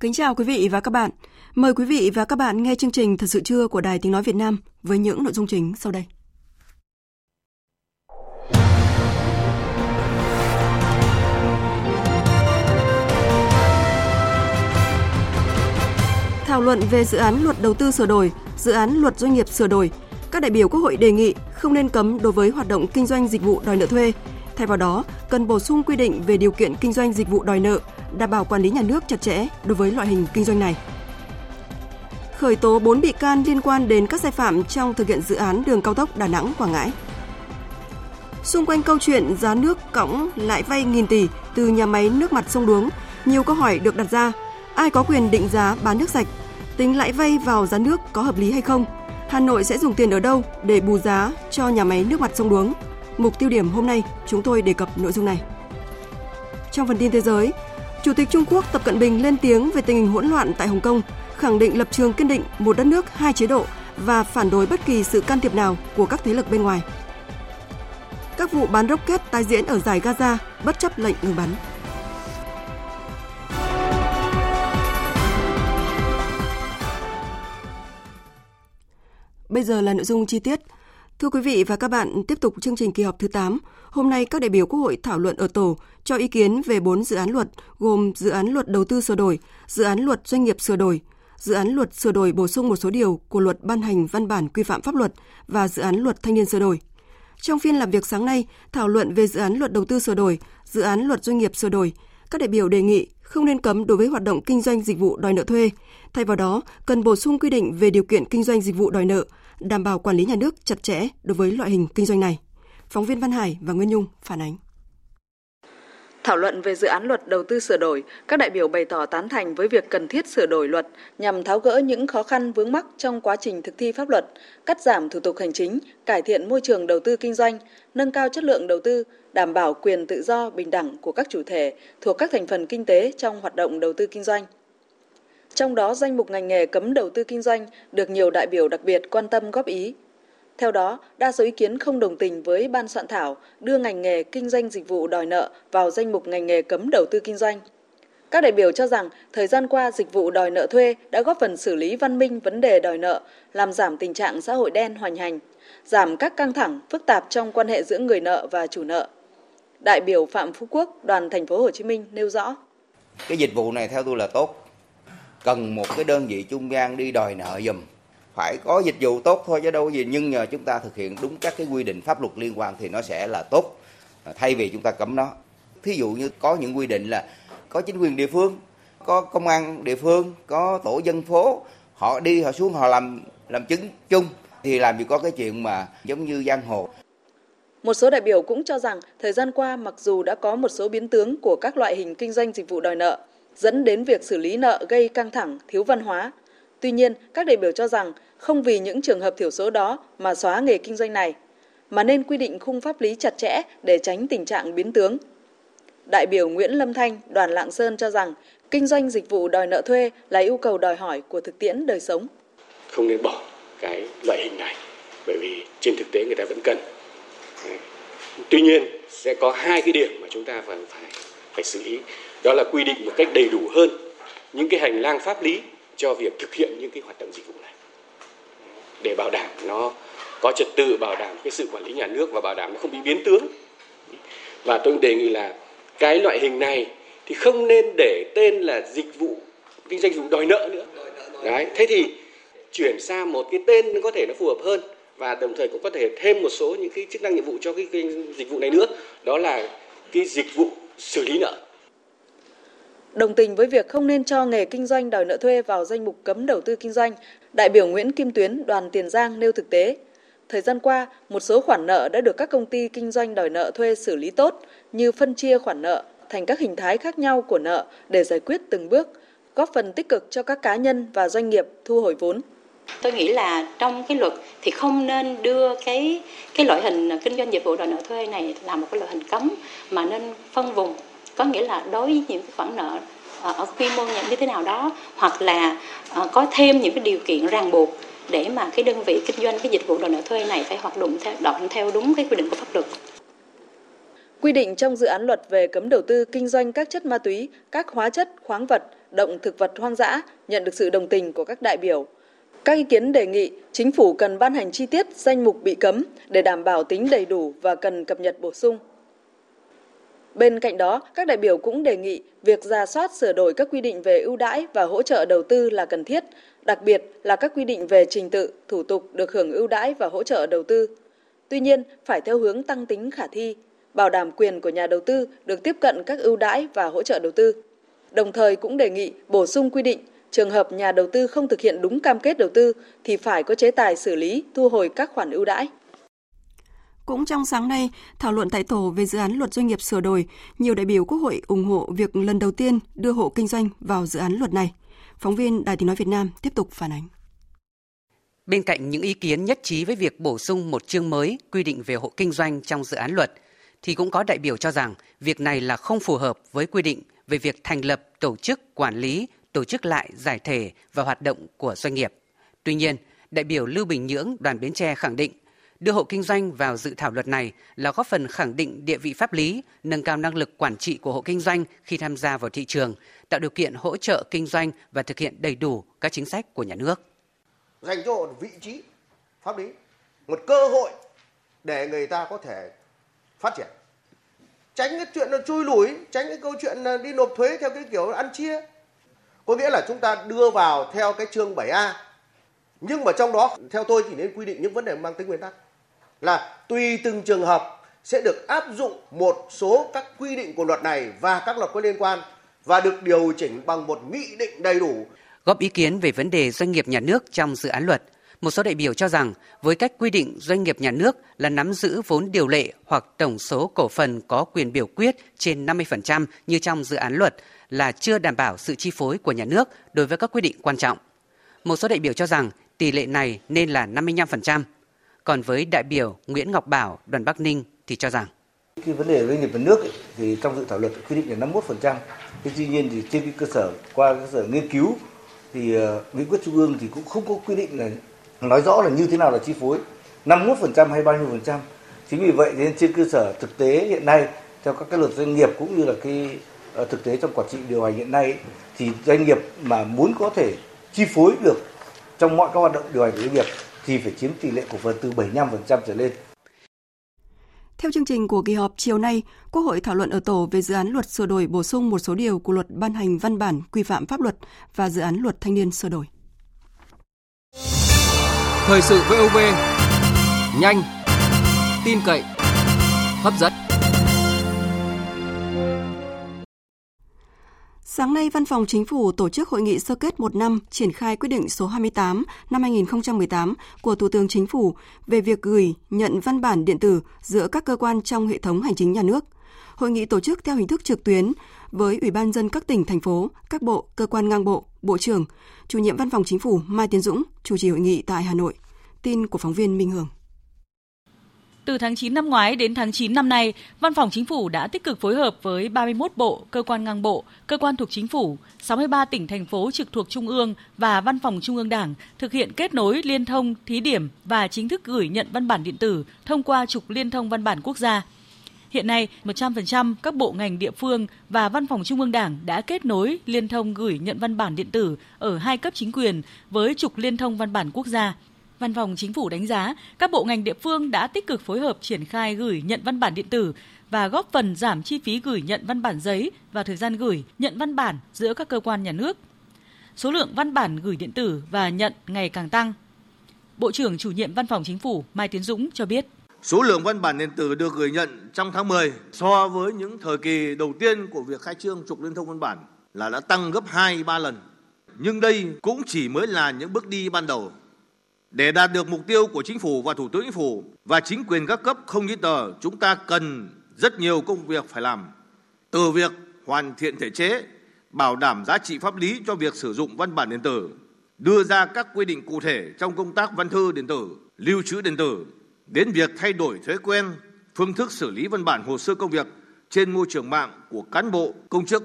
Kính chào quý vị và các bạn. Mời quý vị và các bạn nghe chương trình Thật sự trưa của Đài Tiếng Nói Việt Nam với những nội dung chính sau đây. Thảo luận về dự án luật đầu tư sửa đổi, dự án luật doanh nghiệp sửa đổi, các đại biểu Quốc hội đề nghị không nên cấm đối với hoạt động kinh doanh dịch vụ đòi nợ thuê. Thay vào đó, cần bổ sung quy định về điều kiện kinh doanh dịch vụ đòi nợ, đảm bảo quản lý nhà nước chặt chẽ đối với loại hình kinh doanh này. Khởi tố 4 bị can liên quan đến các sai phạm trong thực hiện dự án đường cao tốc Đà Nẵng Quảng Ngãi. Xung quanh câu chuyện giá nước cõng lại vay nghìn tỷ từ nhà máy nước mặt sông Đuống, nhiều câu hỏi được đặt ra. Ai có quyền định giá bán nước sạch? Tính lãi vay vào giá nước có hợp lý hay không? Hà Nội sẽ dùng tiền ở đâu để bù giá cho nhà máy nước mặt sông Đuống? Mục tiêu điểm hôm nay chúng tôi đề cập nội dung này. Trong phần tin thế giới, Chủ tịch Trung Quốc Tập Cận Bình lên tiếng về tình hình hỗn loạn tại Hồng Kông, khẳng định lập trường kiên định một đất nước hai chế độ và phản đối bất kỳ sự can thiệp nào của các thế lực bên ngoài. Các vụ bán rocket tái diễn ở giải Gaza bất chấp lệnh ngừng bắn. Bây giờ là nội dung chi tiết. Thưa quý vị và các bạn, tiếp tục chương trình kỳ họp thứ 8. Hôm nay các đại biểu Quốc hội thảo luận ở tổ cho ý kiến về 4 dự án luật gồm dự án luật đầu tư sửa đổi, dự án luật doanh nghiệp sửa đổi, dự án luật sửa đổi bổ sung một số điều của luật ban hành văn bản quy phạm pháp luật và dự án luật thanh niên sửa đổi. Trong phiên làm việc sáng nay, thảo luận về dự án luật đầu tư sửa đổi, dự án luật doanh nghiệp sửa đổi, các đại biểu đề nghị không nên cấm đối với hoạt động kinh doanh dịch vụ đòi nợ thuê. Thay vào đó, cần bổ sung quy định về điều kiện kinh doanh dịch vụ đòi nợ, đảm bảo quản lý nhà nước chặt chẽ đối với loại hình kinh doanh này. Phóng viên Văn Hải và Nguyên Nhung phản ánh. Thảo luận về dự án luật đầu tư sửa đổi, các đại biểu bày tỏ tán thành với việc cần thiết sửa đổi luật nhằm tháo gỡ những khó khăn vướng mắc trong quá trình thực thi pháp luật, cắt giảm thủ tục hành chính, cải thiện môi trường đầu tư kinh doanh, nâng cao chất lượng đầu tư, đảm bảo quyền tự do bình đẳng của các chủ thể thuộc các thành phần kinh tế trong hoạt động đầu tư kinh doanh. Trong đó danh mục ngành nghề cấm đầu tư kinh doanh được nhiều đại biểu đặc biệt quan tâm góp ý. Theo đó, đa số ý kiến không đồng tình với ban soạn thảo đưa ngành nghề kinh doanh dịch vụ đòi nợ vào danh mục ngành nghề cấm đầu tư kinh doanh. Các đại biểu cho rằng thời gian qua dịch vụ đòi nợ thuê đã góp phần xử lý văn minh vấn đề đòi nợ, làm giảm tình trạng xã hội đen hoành hành, giảm các căng thẳng phức tạp trong quan hệ giữa người nợ và chủ nợ. Đại biểu Phạm Phú Quốc, đoàn thành phố Hồ Chí Minh nêu rõ: Cái dịch vụ này theo tôi là tốt. Cần một cái đơn vị trung gian đi đòi nợ dùm phải có dịch vụ tốt thôi chứ đâu gì. Nhưng nhờ chúng ta thực hiện đúng các cái quy định pháp luật liên quan thì nó sẽ là tốt à, thay vì chúng ta cấm nó. Thí dụ như có những quy định là có chính quyền địa phương, có công an địa phương, có tổ dân phố, họ đi, họ xuống, họ làm làm chứng chung thì làm gì có cái chuyện mà giống như giang hồ. Một số đại biểu cũng cho rằng thời gian qua mặc dù đã có một số biến tướng của các loại hình kinh doanh dịch vụ đòi nợ dẫn đến việc xử lý nợ gây căng thẳng thiếu văn hóa tuy nhiên các đại biểu cho rằng không vì những trường hợp thiểu số đó mà xóa nghề kinh doanh này, mà nên quy định khung pháp lý chặt chẽ để tránh tình trạng biến tướng. Đại biểu Nguyễn Lâm Thanh, đoàn Lạng Sơn cho rằng kinh doanh dịch vụ đòi nợ thuê là yêu cầu đòi hỏi của thực tiễn đời sống. Không nên bỏ cái loại hình này, bởi vì trên thực tế người ta vẫn cần. Tuy nhiên sẽ có hai cái điểm mà chúng ta phải phải phải xử lý, đó là quy định một cách đầy đủ hơn những cái hành lang pháp lý cho việc thực hiện những cái hoạt động dịch vụ này. Để bảo đảm nó có trật tự bảo đảm cái sự quản lý nhà nước và bảo đảm nó không bị biến tướng. Và tôi đề nghị là cái loại hình này thì không nên để tên là dịch vụ kinh doanh dịch vụ đòi nợ nữa. Đấy thế thì chuyển sang một cái tên có thể nó phù hợp hơn và đồng thời cũng có thể thêm một số những cái chức năng nhiệm vụ cho cái, cái dịch vụ này nữa. Đó là cái dịch vụ xử lý nợ. Đồng tình với việc không nên cho nghề kinh doanh đòi nợ thuê vào danh mục cấm đầu tư kinh doanh, đại biểu Nguyễn Kim Tuyến, đoàn Tiền Giang nêu thực tế. Thời gian qua, một số khoản nợ đã được các công ty kinh doanh đòi nợ thuê xử lý tốt như phân chia khoản nợ thành các hình thái khác nhau của nợ để giải quyết từng bước, góp phần tích cực cho các cá nhân và doanh nghiệp thu hồi vốn. Tôi nghĩ là trong cái luật thì không nên đưa cái cái loại hình kinh doanh dịch vụ đòi nợ thuê này là một cái loại hình cấm mà nên phân vùng có nghĩa là đối với những cái khoản nợ ờ, ở quy mô như thế nào đó hoặc là ờ, có thêm những cái điều kiện ràng buộc để mà cái đơn vị kinh doanh cái dịch vụ đòi nợ thuê này phải hoạt động theo động theo đúng cái quy định của pháp luật. Quy định trong dự án luật về cấm đầu tư kinh doanh các chất ma túy, các hóa chất, khoáng vật, động thực vật hoang dã nhận được sự đồng tình của các đại biểu. Các ý kiến đề nghị chính phủ cần ban hành chi tiết danh mục bị cấm để đảm bảo tính đầy đủ và cần cập nhật bổ sung. Bên cạnh đó, các đại biểu cũng đề nghị việc ra soát sửa đổi các quy định về ưu đãi và hỗ trợ đầu tư là cần thiết, đặc biệt là các quy định về trình tự, thủ tục được hưởng ưu đãi và hỗ trợ đầu tư. Tuy nhiên, phải theo hướng tăng tính khả thi, bảo đảm quyền của nhà đầu tư được tiếp cận các ưu đãi và hỗ trợ đầu tư. Đồng thời cũng đề nghị bổ sung quy định trường hợp nhà đầu tư không thực hiện đúng cam kết đầu tư thì phải có chế tài xử lý thu hồi các khoản ưu đãi. Cũng trong sáng nay, thảo luận tại tổ về dự án luật doanh nghiệp sửa đổi, nhiều đại biểu Quốc hội ủng hộ việc lần đầu tiên đưa hộ kinh doanh vào dự án luật này. Phóng viên Đài Tiếng Nói Việt Nam tiếp tục phản ánh. Bên cạnh những ý kiến nhất trí với việc bổ sung một chương mới quy định về hộ kinh doanh trong dự án luật, thì cũng có đại biểu cho rằng việc này là không phù hợp với quy định về việc thành lập, tổ chức, quản lý, tổ chức lại giải thể và hoạt động của doanh nghiệp. Tuy nhiên, đại biểu Lưu Bình Nhưỡng, đoàn Bến Tre khẳng định đưa hộ kinh doanh vào dự thảo luật này là góp phần khẳng định địa vị pháp lý, nâng cao năng lực quản trị của hộ kinh doanh khi tham gia vào thị trường, tạo điều kiện hỗ trợ kinh doanh và thực hiện đầy đủ các chính sách của nhà nước. Dành cho một vị trí pháp lý, một cơ hội để người ta có thể phát triển. Tránh cái chuyện nó chui lủi, tránh cái câu chuyện đi nộp thuế theo cái kiểu ăn chia. Có nghĩa là chúng ta đưa vào theo cái chương 7A nhưng mà trong đó theo tôi thì nên quy định những vấn đề mang tính nguyên tắc là tùy từng trường hợp sẽ được áp dụng một số các quy định của luật này và các luật có liên quan và được điều chỉnh bằng một nghị định đầy đủ. Góp ý kiến về vấn đề doanh nghiệp nhà nước trong dự án luật, một số đại biểu cho rằng với cách quy định doanh nghiệp nhà nước là nắm giữ vốn điều lệ hoặc tổng số cổ phần có quyền biểu quyết trên 50% như trong dự án luật là chưa đảm bảo sự chi phối của nhà nước đối với các quy định quan trọng. Một số đại biểu cho rằng tỷ lệ này nên là 55%. Còn với đại biểu Nguyễn Ngọc Bảo, đoàn Bắc Ninh thì cho rằng cái vấn đề doanh nghiệp nhà nước ấy, thì trong dự thảo luật quy định là 51%. Thế tuy nhiên thì trên cái cơ sở qua cơ sở nghiên cứu thì uh, nghị quyết trung ương thì cũng không có quy định là nói rõ là như thế nào là chi phối 51% hay bao nhiêu phần trăm. Chính vì vậy nên trên cơ sở thực tế hiện nay theo các cái luật doanh nghiệp cũng như là cái uh, thực tế trong quản trị điều hành hiện nay ấy, thì doanh nghiệp mà muốn có thể chi phối được trong mọi các hoạt động điều hành của doanh nghiệp thì phải chiếm tỷ lệ cổ phần từ 75% trở lên. Theo chương trình của kỳ họp chiều nay, Quốc hội thảo luận ở tổ về dự án luật sửa đổi bổ sung một số điều của luật ban hành văn bản quy phạm pháp luật và dự án luật thanh niên sửa đổi. Thời sự VOV nhanh, tin cậy, hấp dẫn. Sáng nay, Văn phòng Chính phủ tổ chức hội nghị sơ kết một năm triển khai quyết định số 28 năm 2018 của Thủ tướng Chính phủ về việc gửi, nhận văn bản điện tử giữa các cơ quan trong hệ thống hành chính nhà nước. Hội nghị tổ chức theo hình thức trực tuyến với Ủy ban dân các tỉnh, thành phố, các bộ, cơ quan ngang bộ, bộ trưởng, chủ nhiệm Văn phòng Chính phủ Mai Tiến Dũng chủ trì hội nghị tại Hà Nội. Tin của phóng viên Minh Hường. Từ tháng 9 năm ngoái đến tháng 9 năm nay, Văn phòng Chính phủ đã tích cực phối hợp với 31 bộ, cơ quan ngang bộ, cơ quan thuộc Chính phủ, 63 tỉnh thành phố trực thuộc Trung ương và Văn phòng Trung ương Đảng thực hiện kết nối liên thông, thí điểm và chính thức gửi nhận văn bản điện tử thông qua trục liên thông văn bản quốc gia. Hiện nay, 100% các bộ ngành địa phương và Văn phòng Trung ương Đảng đã kết nối liên thông gửi nhận văn bản điện tử ở hai cấp chính quyền với trục liên thông văn bản quốc gia. Văn phòng Chính phủ đánh giá, các bộ ngành địa phương đã tích cực phối hợp triển khai gửi nhận văn bản điện tử và góp phần giảm chi phí gửi nhận văn bản giấy và thời gian gửi, nhận văn bản giữa các cơ quan nhà nước. Số lượng văn bản gửi điện tử và nhận ngày càng tăng. Bộ trưởng chủ nhiệm Văn phòng Chính phủ Mai Tiến Dũng cho biết. Số lượng văn bản điện tử được gửi nhận trong tháng 10 so với những thời kỳ đầu tiên của việc khai trương trục liên thông văn bản là đã tăng gấp 2-3 lần. Nhưng đây cũng chỉ mới là những bước đi ban đầu. Để đạt được mục tiêu của chính phủ và thủ tướng chính phủ và chính quyền các cấp không giấy tờ, chúng ta cần rất nhiều công việc phải làm. Từ việc hoàn thiện thể chế, bảo đảm giá trị pháp lý cho việc sử dụng văn bản điện tử, đưa ra các quy định cụ thể trong công tác văn thư điện tử, lưu trữ điện tử, đến việc thay đổi thói quen, phương thức xử lý văn bản hồ sơ công việc trên môi trường mạng của cán bộ, công chức.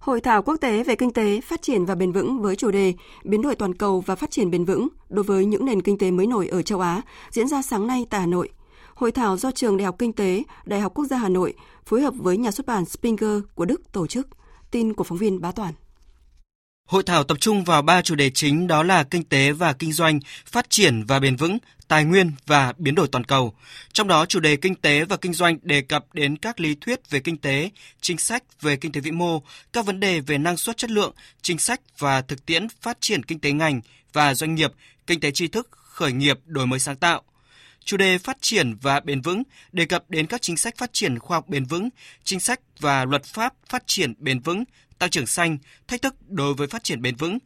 Hội thảo quốc tế về kinh tế, phát triển và bền vững với chủ đề Biến đổi toàn cầu và phát triển bền vững đối với những nền kinh tế mới nổi ở châu Á diễn ra sáng nay tại Hà Nội. Hội thảo do Trường Đại học Kinh tế, Đại học Quốc gia Hà Nội phối hợp với nhà xuất bản Springer của Đức tổ chức. Tin của phóng viên Bá Toàn. Hội thảo tập trung vào ba chủ đề chính đó là kinh tế và kinh doanh, phát triển và bền vững, tài nguyên và biến đổi toàn cầu. Trong đó, chủ đề kinh tế và kinh doanh đề cập đến các lý thuyết về kinh tế, chính sách về kinh tế vĩ mô, các vấn đề về năng suất chất lượng, chính sách và thực tiễn phát triển kinh tế ngành và doanh nghiệp, kinh tế tri thức, khởi nghiệp, đổi mới sáng tạo. Chủ đề phát triển và bền vững đề cập đến các chính sách phát triển khoa học bền vững, chính sách và luật pháp phát triển bền vững, tăng trưởng xanh, thách thức đối với phát triển bền vững.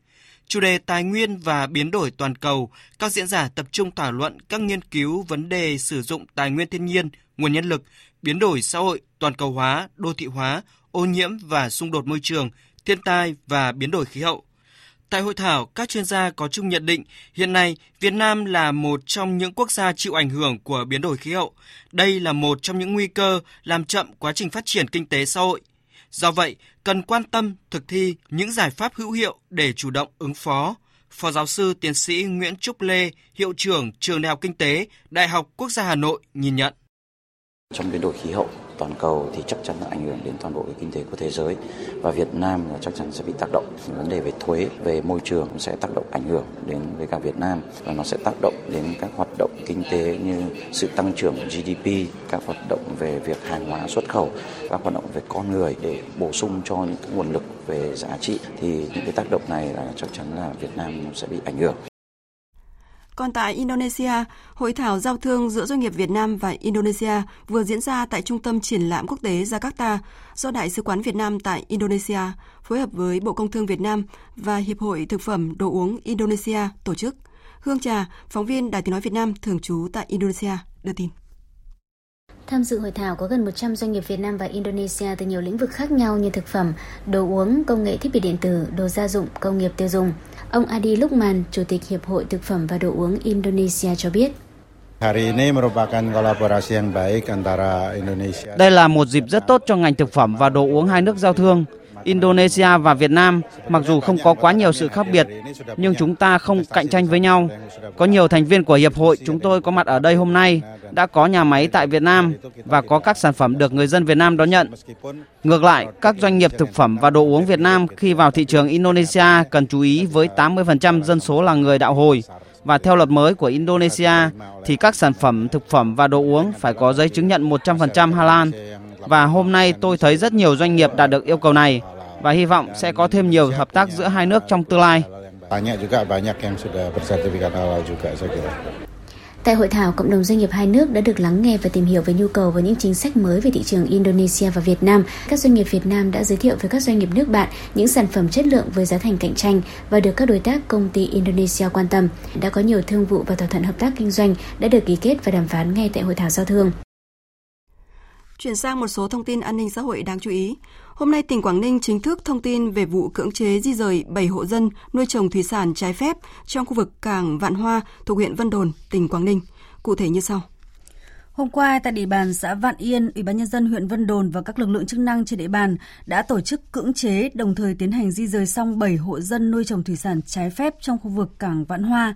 Chủ đề tài nguyên và biến đổi toàn cầu, các diễn giả tập trung thảo luận các nghiên cứu vấn đề sử dụng tài nguyên thiên nhiên, nguồn nhân lực, biến đổi xã hội, toàn cầu hóa, đô thị hóa, ô nhiễm và xung đột môi trường, thiên tai và biến đổi khí hậu. Tại hội thảo, các chuyên gia có chung nhận định hiện nay Việt Nam là một trong những quốc gia chịu ảnh hưởng của biến đổi khí hậu. Đây là một trong những nguy cơ làm chậm quá trình phát triển kinh tế xã hội. Do vậy, cần quan tâm thực thi những giải pháp hữu hiệu để chủ động ứng phó. Phó giáo sư tiến sĩ Nguyễn Trúc Lê, hiệu trưởng Trường Đại học Kinh tế, Đại học Quốc gia Hà Nội nhìn nhận. Trong biến đổi khí hậu, toàn cầu thì chắc chắn là ảnh hưởng đến toàn bộ cái kinh tế của thế giới. Và Việt Nam là chắc chắn sẽ bị tác động. Vấn đề về thuế, về môi trường cũng sẽ tác động ảnh hưởng đến với cả Việt Nam. Và nó sẽ tác động đến các hoạt động kinh tế như sự tăng trưởng GDP các hoạt động về việc hàng hóa xuất khẩu, các hoạt động về con người để bổ sung cho những cái nguồn lực về giá trị. Thì những cái tác động này là chắc chắn là Việt Nam sẽ bị ảnh hưởng còn tại Indonesia, hội thảo giao thương giữa doanh nghiệp Việt Nam và Indonesia vừa diễn ra tại Trung tâm Triển lãm Quốc tế Jakarta do Đại sứ quán Việt Nam tại Indonesia phối hợp với Bộ Công Thương Việt Nam và Hiệp hội Thực phẩm Đồ uống Indonesia tổ chức. Hương Trà, phóng viên Đài tiếng nói Việt Nam thường trú tại Indonesia, đưa tin. Tham dự hội thảo có gần 100 doanh nghiệp Việt Nam và Indonesia từ nhiều lĩnh vực khác nhau như thực phẩm, đồ uống, công nghệ thiết bị điện tử, đồ gia dụng, công nghiệp tiêu dùng. Ông Adi Lukman, Chủ tịch Hiệp hội Thực phẩm và Đồ uống Indonesia cho biết. Đây là một dịp rất tốt cho ngành thực phẩm và đồ uống hai nước giao thương. Indonesia và Việt Nam mặc dù không có quá nhiều sự khác biệt, nhưng chúng ta không cạnh tranh với nhau. Có nhiều thành viên của hiệp hội chúng tôi có mặt ở đây hôm nay đã có nhà máy tại Việt Nam và có các sản phẩm được người dân Việt Nam đón nhận. Ngược lại, các doanh nghiệp thực phẩm và đồ uống Việt Nam khi vào thị trường Indonesia cần chú ý với 80% dân số là người đạo hồi và theo luật mới của Indonesia thì các sản phẩm thực phẩm và đồ uống phải có giấy chứng nhận 100% halal. Và hôm nay tôi thấy rất nhiều doanh nghiệp đạt được yêu cầu này và hy vọng sẽ có thêm nhiều hợp tác giữa hai nước trong tương lai. Tại hội thảo, cộng đồng doanh nghiệp hai nước đã được lắng nghe và tìm hiểu về nhu cầu và những chính sách mới về thị trường Indonesia và Việt Nam. Các doanh nghiệp Việt Nam đã giới thiệu với các doanh nghiệp nước bạn những sản phẩm chất lượng với giá thành cạnh tranh và được các đối tác công ty Indonesia quan tâm. Đã có nhiều thương vụ và thỏa thuận hợp tác kinh doanh đã được ký kết và đàm phán ngay tại hội thảo giao thương. Chuyển sang một số thông tin an ninh xã hội đáng chú ý. Hôm nay, tỉnh Quảng Ninh chính thức thông tin về vụ cưỡng chế di rời 7 hộ dân nuôi trồng thủy sản trái phép trong khu vực cảng Vạn Hoa thuộc huyện Vân Đồn, tỉnh Quảng Ninh. Cụ thể như sau. Hôm qua, tại địa bàn xã Vạn Yên, Ủy ban nhân dân huyện Vân Đồn và các lực lượng chức năng trên địa bàn đã tổ chức cưỡng chế đồng thời tiến hành di rời xong 7 hộ dân nuôi trồng thủy sản trái phép trong khu vực cảng Vạn Hoa.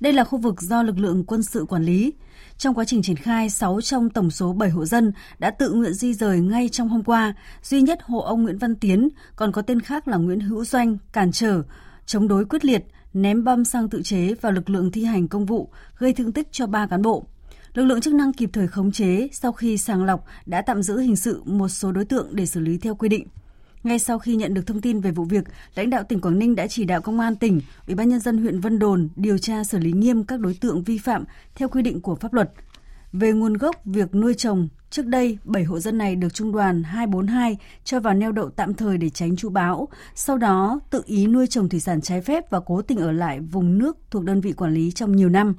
Đây là khu vực do lực lượng quân sự quản lý. Trong quá trình triển khai, 6 trong tổng số 7 hộ dân đã tự nguyện di rời ngay trong hôm qua. Duy nhất hộ ông Nguyễn Văn Tiến, còn có tên khác là Nguyễn Hữu Doanh, cản trở, chống đối quyết liệt, ném bom xăng tự chế vào lực lượng thi hành công vụ, gây thương tích cho 3 cán bộ. Lực lượng chức năng kịp thời khống chế sau khi sàng lọc đã tạm giữ hình sự một số đối tượng để xử lý theo quy định. Ngay sau khi nhận được thông tin về vụ việc, lãnh đạo tỉnh Quảng Ninh đã chỉ đạo công an tỉnh, Ủy ban nhân dân huyện Vân Đồn điều tra xử lý nghiêm các đối tượng vi phạm theo quy định của pháp luật. Về nguồn gốc việc nuôi trồng, trước đây 7 hộ dân này được trung đoàn 242 cho vào neo đậu tạm thời để tránh chú bão, sau đó tự ý nuôi trồng thủy sản trái phép và cố tình ở lại vùng nước thuộc đơn vị quản lý trong nhiều năm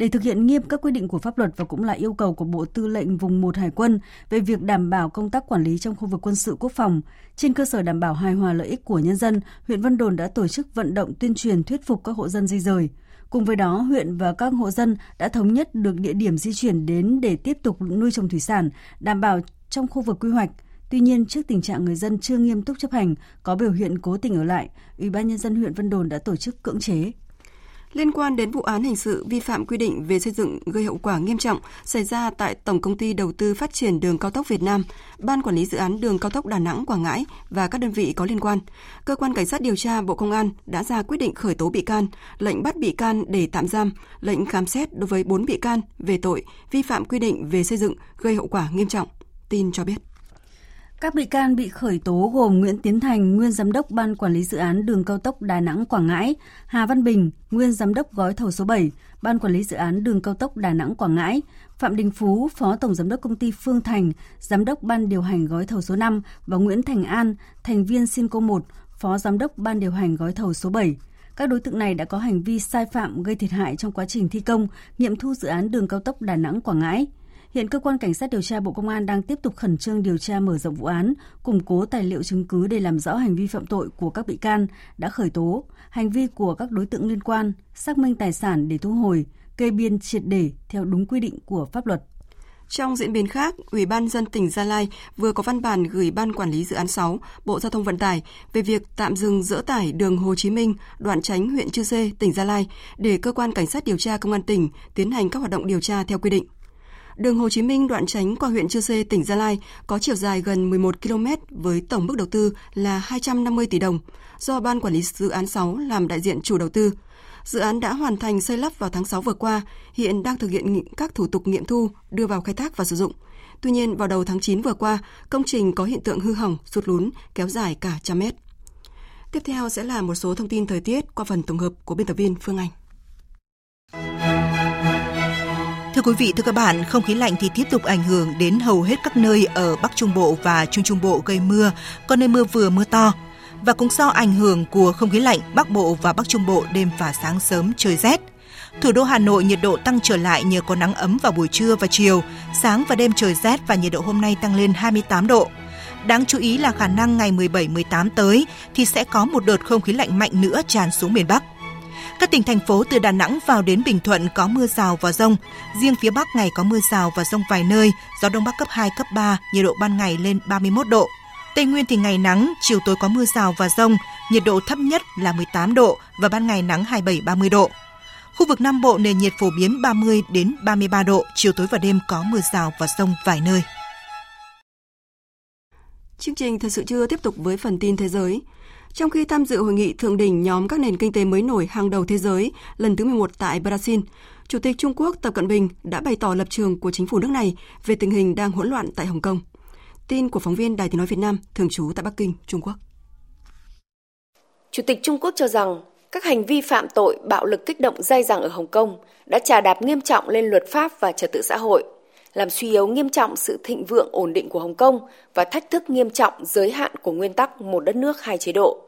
để thực hiện nghiêm các quy định của pháp luật và cũng là yêu cầu của Bộ Tư lệnh Vùng 1 Hải quân về việc đảm bảo công tác quản lý trong khu vực quân sự quốc phòng. Trên cơ sở đảm bảo hài hòa lợi ích của nhân dân, huyện Vân Đồn đã tổ chức vận động tuyên truyền thuyết phục các hộ dân di rời. Cùng với đó, huyện và các hộ dân đã thống nhất được địa điểm di chuyển đến để tiếp tục nuôi trồng thủy sản, đảm bảo trong khu vực quy hoạch. Tuy nhiên, trước tình trạng người dân chưa nghiêm túc chấp hành, có biểu hiện cố tình ở lại, Ủy ban nhân dân huyện Vân Đồn đã tổ chức cưỡng chế liên quan đến vụ án hình sự vi phạm quy định về xây dựng gây hậu quả nghiêm trọng xảy ra tại Tổng công ty Đầu tư Phát triển Đường cao tốc Việt Nam, Ban quản lý dự án đường cao tốc Đà Nẵng Quảng Ngãi và các đơn vị có liên quan, cơ quan cảnh sát điều tra Bộ Công an đã ra quyết định khởi tố bị can, lệnh bắt bị can để tạm giam, lệnh khám xét đối với 4 bị can về tội vi phạm quy định về xây dựng gây hậu quả nghiêm trọng. Tin cho biết. Các bị can bị khởi tố gồm Nguyễn Tiến Thành, nguyên giám đốc Ban quản lý dự án đường cao tốc Đà Nẵng Quảng Ngãi, Hà Văn Bình, nguyên giám đốc gói thầu số 7, Ban quản lý dự án đường cao tốc Đà Nẵng Quảng Ngãi, Phạm Đình Phú, Phó Tổng giám đốc công ty Phương Thành, giám đốc ban điều hành gói thầu số 5 và Nguyễn Thành An, thành viên Sinco 1, Phó giám đốc ban điều hành gói thầu số 7. Các đối tượng này đã có hành vi sai phạm gây thiệt hại trong quá trình thi công, nghiệm thu dự án đường cao tốc Đà Nẵng Quảng Ngãi. Hiện cơ quan cảnh sát điều tra Bộ Công an đang tiếp tục khẩn trương điều tra mở rộng vụ án, củng cố tài liệu chứng cứ để làm rõ hành vi phạm tội của các bị can đã khởi tố, hành vi của các đối tượng liên quan, xác minh tài sản để thu hồi, kê biên triệt để theo đúng quy định của pháp luật. Trong diễn biến khác, Ủy ban dân tỉnh Gia Lai vừa có văn bản gửi Ban Quản lý Dự án 6, Bộ Giao thông Vận tải về việc tạm dừng dỡ tải đường Hồ Chí Minh, đoạn tránh huyện Chư Sê, tỉnh Gia Lai để cơ quan cảnh sát điều tra công an tỉnh tiến hành các hoạt động điều tra theo quy định. Đường Hồ Chí Minh đoạn tránh qua huyện Chư Sê, tỉnh Gia Lai có chiều dài gần 11 km với tổng mức đầu tư là 250 tỷ đồng, do Ban Quản lý Dự án 6 làm đại diện chủ đầu tư. Dự án đã hoàn thành xây lắp vào tháng 6 vừa qua, hiện đang thực hiện các thủ tục nghiệm thu, đưa vào khai thác và sử dụng. Tuy nhiên, vào đầu tháng 9 vừa qua, công trình có hiện tượng hư hỏng, sụt lún, kéo dài cả trăm mét. Tiếp theo sẽ là một số thông tin thời tiết qua phần tổng hợp của biên tập viên Phương Anh. Thưa quý vị, thưa các bạn, không khí lạnh thì tiếp tục ảnh hưởng đến hầu hết các nơi ở Bắc Trung Bộ và Trung Trung Bộ gây mưa, có nơi mưa vừa mưa to. Và cũng do ảnh hưởng của không khí lạnh, Bắc Bộ và Bắc Trung Bộ đêm và sáng sớm trời rét. Thủ đô Hà Nội nhiệt độ tăng trở lại nhờ có nắng ấm vào buổi trưa và chiều, sáng và đêm trời rét và nhiệt độ hôm nay tăng lên 28 độ. Đáng chú ý là khả năng ngày 17-18 tới thì sẽ có một đợt không khí lạnh mạnh nữa tràn xuống miền Bắc. Các tỉnh thành phố từ Đà Nẵng vào đến Bình Thuận có mưa rào và rông. Riêng phía Bắc ngày có mưa rào và rông vài nơi, gió Đông Bắc cấp 2, cấp 3, nhiệt độ ban ngày lên 31 độ. Tây Nguyên thì ngày nắng, chiều tối có mưa rào và rông, nhiệt độ thấp nhất là 18 độ và ban ngày nắng 27-30 độ. Khu vực Nam Bộ nền nhiệt phổ biến 30 đến 33 độ, chiều tối và đêm có mưa rào và rông vài nơi. Chương trình thật sự chưa tiếp tục với phần tin thế giới. Trong khi tham dự hội nghị thượng đỉnh nhóm các nền kinh tế mới nổi hàng đầu thế giới lần thứ 11 tại Brazil, Chủ tịch Trung Quốc Tập Cận Bình đã bày tỏ lập trường của chính phủ nước này về tình hình đang hỗn loạn tại Hồng Kông. Tin của phóng viên Đài Tiếng Nói Việt Nam, thường trú tại Bắc Kinh, Trung Quốc. Chủ tịch Trung Quốc cho rằng các hành vi phạm tội bạo lực kích động dai dẳng ở Hồng Kông đã trà đạp nghiêm trọng lên luật pháp và trật tự xã hội, làm suy yếu nghiêm trọng sự thịnh vượng ổn định của Hồng Kông và thách thức nghiêm trọng giới hạn của nguyên tắc một đất nước hai chế độ.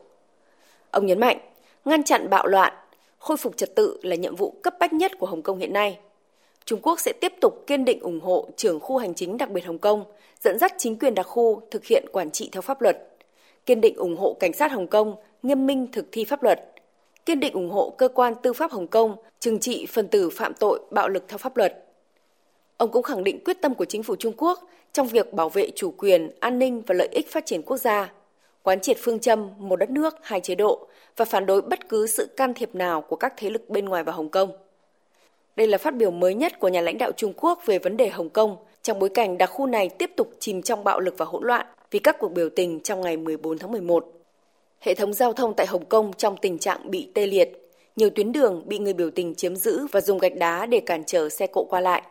Ông nhấn mạnh, ngăn chặn bạo loạn, khôi phục trật tự là nhiệm vụ cấp bách nhất của Hồng Kông hiện nay. Trung Quốc sẽ tiếp tục kiên định ủng hộ trưởng khu hành chính đặc biệt Hồng Kông, dẫn dắt chính quyền đặc khu thực hiện quản trị theo pháp luật, kiên định ủng hộ cảnh sát Hồng Kông nghiêm minh thực thi pháp luật, kiên định ủng hộ cơ quan tư pháp Hồng Kông trừng trị phần tử phạm tội bạo lực theo pháp luật. Ông cũng khẳng định quyết tâm của chính phủ Trung Quốc trong việc bảo vệ chủ quyền, an ninh và lợi ích phát triển quốc gia, quán triệt phương châm một đất nước, hai chế độ và phản đối bất cứ sự can thiệp nào của các thế lực bên ngoài vào Hồng Kông. Đây là phát biểu mới nhất của nhà lãnh đạo Trung Quốc về vấn đề Hồng Kông trong bối cảnh đặc khu này tiếp tục chìm trong bạo lực và hỗn loạn vì các cuộc biểu tình trong ngày 14 tháng 11. Hệ thống giao thông tại Hồng Kông trong tình trạng bị tê liệt, nhiều tuyến đường bị người biểu tình chiếm giữ và dùng gạch đá để cản trở xe cộ qua lại.